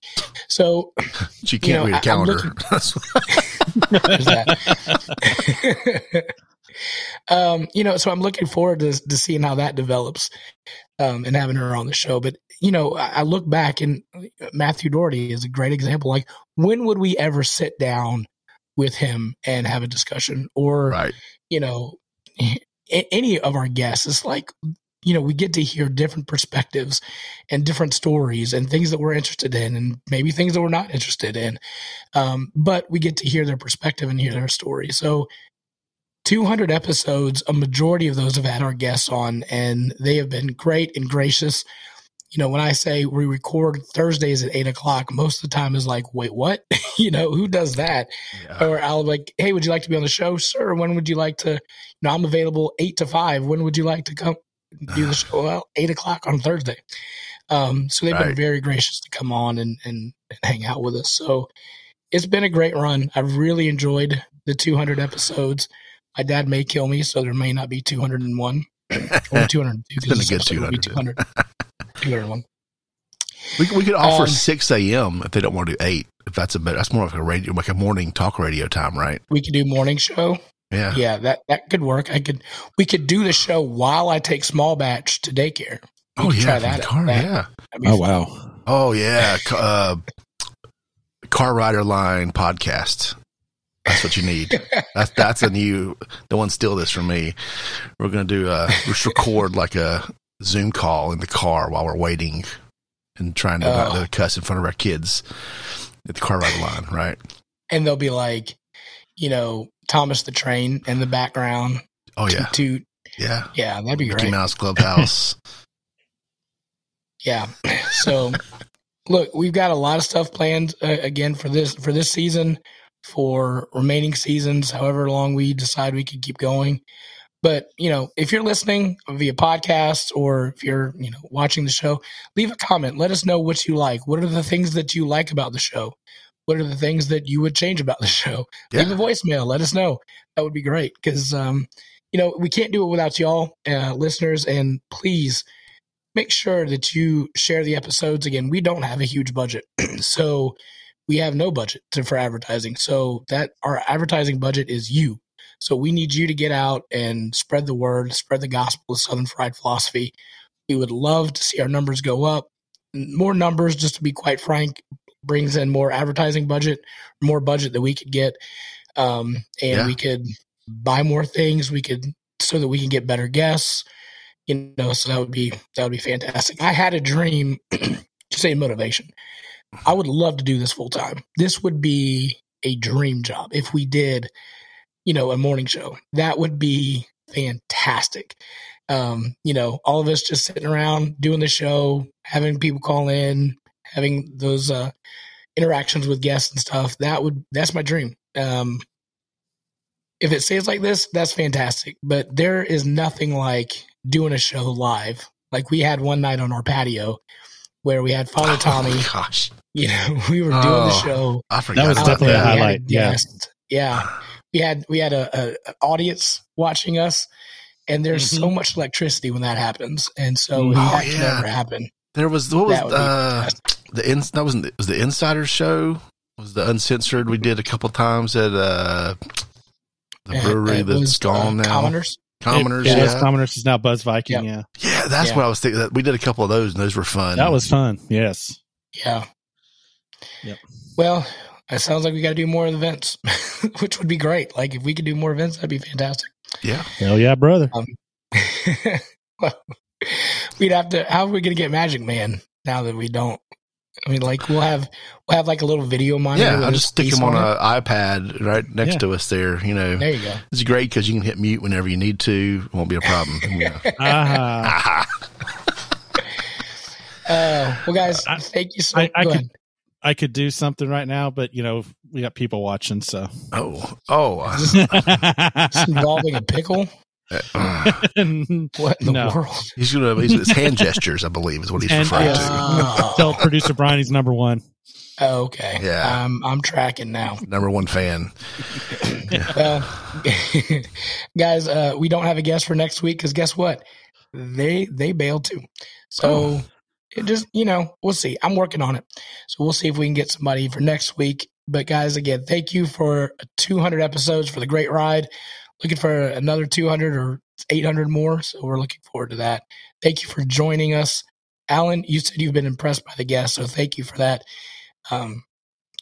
Speaker 1: so
Speaker 3: She can't
Speaker 1: know,
Speaker 3: read a
Speaker 1: I-
Speaker 3: calendar.
Speaker 1: looking- there's that. Um, you know, so I'm looking forward to, to seeing how that develops um, and having her on the show. But you know, I, I look back and Matthew Doherty is a great example. Like, when would we ever sit down with him and have a discussion, or
Speaker 3: right.
Speaker 1: you know, any of our guests? It's like you know, we get to hear different perspectives and different stories and things that we're interested in, and maybe things that we're not interested in. Um, but we get to hear their perspective and hear their story. So 200 episodes, a majority of those have had our guests on, and they have been great and gracious. You know, when I say we record Thursdays at eight o'clock, most of the time is like, wait, what? you know, who does that?
Speaker 3: Yeah.
Speaker 1: Or I'll be like, hey, would you like to be on the show, sir? When would you like to? You know, I'm available eight to five. When would you like to come do the show? Well, eight o'clock on Thursday. Um, so they've been very gracious to come on and, and, and hang out with us. So it's been a great run. I've really enjoyed the 200 episodes. My dad may kill me, so there may not be 201 or 202.
Speaker 3: It's been a good 200.
Speaker 1: 200. 201.
Speaker 3: We, could- we could offer
Speaker 1: Um,
Speaker 3: 6 a.m. if they don't want to do 8. If that's a better, that's more of a radio, like a morning talk radio time, right?
Speaker 1: We could do morning show.
Speaker 3: Yeah.
Speaker 1: Yeah, that that could work. I could. We could do the show while I take small batch to daycare. We
Speaker 3: Oh, yeah.
Speaker 1: try that.
Speaker 3: car,
Speaker 1: that-
Speaker 3: yeah.
Speaker 2: Oh
Speaker 1: fun.
Speaker 2: wow.
Speaker 3: Oh, yeah. Uh, car Rider Line podcast. That's what you need. That's that's a new. Don't steal this from me. We're gonna do. Uh, just record like a Zoom call in the car while we're waiting and trying to not
Speaker 1: Oh.
Speaker 3: let cuss in front of our kids at the car ride line. Right.
Speaker 1: And they'll be like, you know, Thomas the Train in the background.
Speaker 3: Oh yeah.
Speaker 1: To
Speaker 3: Yeah.
Speaker 1: yeah, that'd be
Speaker 3: Mickey
Speaker 1: great.
Speaker 3: Mouse Clubhouse.
Speaker 1: Yeah. So, look, we've got a lot of stuff planned uh, again for this for this season, for remaining seasons, however long we decide we could keep going. But you know, if you're listening via podcast or if you're you know watching the show, leave a comment. Let us know what you like. What are the things that you like about the show? What are the things that you would change about the show? Leave a voicemail. Let us know. That would be great because um, you know we can't do it without y'all, uh, listeners. And please make sure that you share the episodes. Again, we don't have a huge budget, so we have no budget to, for advertising. So that our advertising budget is you. So we need you to get out and spread the word, spread the gospel of Southern Fried Philosophy. We would love to see our numbers go up. More numbers, just to be quite frank, brings in more advertising budget, more budget that we could get, um, and
Speaker 3: Yeah.
Speaker 1: we could buy more things. We could so that we can get better guests. You know, so that would be that would be fantastic. I had a dream, to say motivation. I would love to do this full time. This would be a dream job if we did, you know, a morning show. That would be fantastic. Um, you know, all of us just sitting around doing the show, having people call in, having those uh interactions with guests and stuff. That would that's my dream. Um if it stays like this, that's fantastic. But there is nothing like doing a show live. Like we had one night on our patio where we had Father Tommy.
Speaker 3: Oh, gosh.
Speaker 1: You know, we were doing
Speaker 3: Oh.
Speaker 1: the show.
Speaker 3: I forgot
Speaker 2: was
Speaker 3: about
Speaker 2: definitely a
Speaker 3: that.
Speaker 1: We
Speaker 2: highlight, yeah.
Speaker 1: guest. Yeah. We had we had a, a an audience watching us, and there's so much electricity when that happens, and so if
Speaker 3: Oh,
Speaker 1: that
Speaker 3: yeah.
Speaker 1: ever happen.
Speaker 3: There was what was
Speaker 1: That
Speaker 3: uh, the in, that wasn't was the Insider show was the uncensored we did a couple times at uh the brewery
Speaker 1: it
Speaker 3: that's
Speaker 1: was,
Speaker 3: gone
Speaker 1: uh,
Speaker 3: now.
Speaker 1: Commoners.
Speaker 3: Commoners,
Speaker 2: yeah,
Speaker 3: yeah,
Speaker 2: Commoners is now Buzz Viking.
Speaker 1: Yep.
Speaker 2: Yeah,
Speaker 3: yeah, that's
Speaker 1: Yeah.
Speaker 3: what I was thinking. That we did a couple of those, and those were fun.
Speaker 2: that was fun. Yes.
Speaker 1: Yeah.
Speaker 2: Yep.
Speaker 1: Well, it sounds like we got to do more events, which would be great. Like if we could do more events, that'd be fantastic.
Speaker 3: yeah.
Speaker 2: Hell yeah, brother.
Speaker 1: Um, well, we'd have to. How are we going to get Magic Man now that we don't? I mean, like we'll have we'll have like a little video monitor.
Speaker 3: Yeah, I'll just stick them on an iPad right next
Speaker 2: Yeah.
Speaker 3: to us there. You know,
Speaker 1: There you go.
Speaker 3: it's great because you can hit mute whenever you need to. It won't be a problem. Yeah. Aha.
Speaker 1: Uh, well, guys,
Speaker 2: I-
Speaker 1: thank you so
Speaker 2: I- I could-
Speaker 1: ahead.
Speaker 2: I could do something right now, but you know we got people watching, so.
Speaker 3: oh, oh.
Speaker 1: It's involving a pickle.
Speaker 3: uh,
Speaker 1: What in the world?
Speaker 3: he's gonna. He's, it's hand gestures, I believe, is what he's
Speaker 2: And-
Speaker 3: referring
Speaker 2: yes.
Speaker 3: to.
Speaker 1: Oh,
Speaker 2: Tell producer Brian he's number one.
Speaker 1: okay.
Speaker 3: Yeah.
Speaker 1: I'm I'm tracking now.
Speaker 3: Number one fan.
Speaker 1: Well, guys, uh, we don't have a guest for next week because guess what? They they bailed too. So
Speaker 3: Oh.
Speaker 1: it just you know we'll see. I'm working on it, so we'll see if we can get somebody for next week. But guys, again, thank you for 200 episodes for the Great Ride. Looking for another 200 or 800 more, so we're looking forward to that. Thank you for joining us, Alan. You said you've been impressed by the guests, so thank you for that. Um,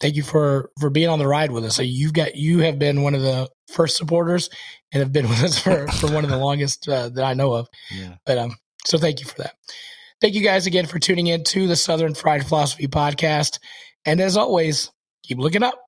Speaker 1: thank you for for being on the ride with us. So you've got you have been one of the first supporters and have been with us for for one of the longest uh, that I know of.
Speaker 2: Yeah.
Speaker 1: But um, so thank you for that. Thank you guys again for tuning in to the Southern Fried Philosophy podcast. And as always, keep looking up.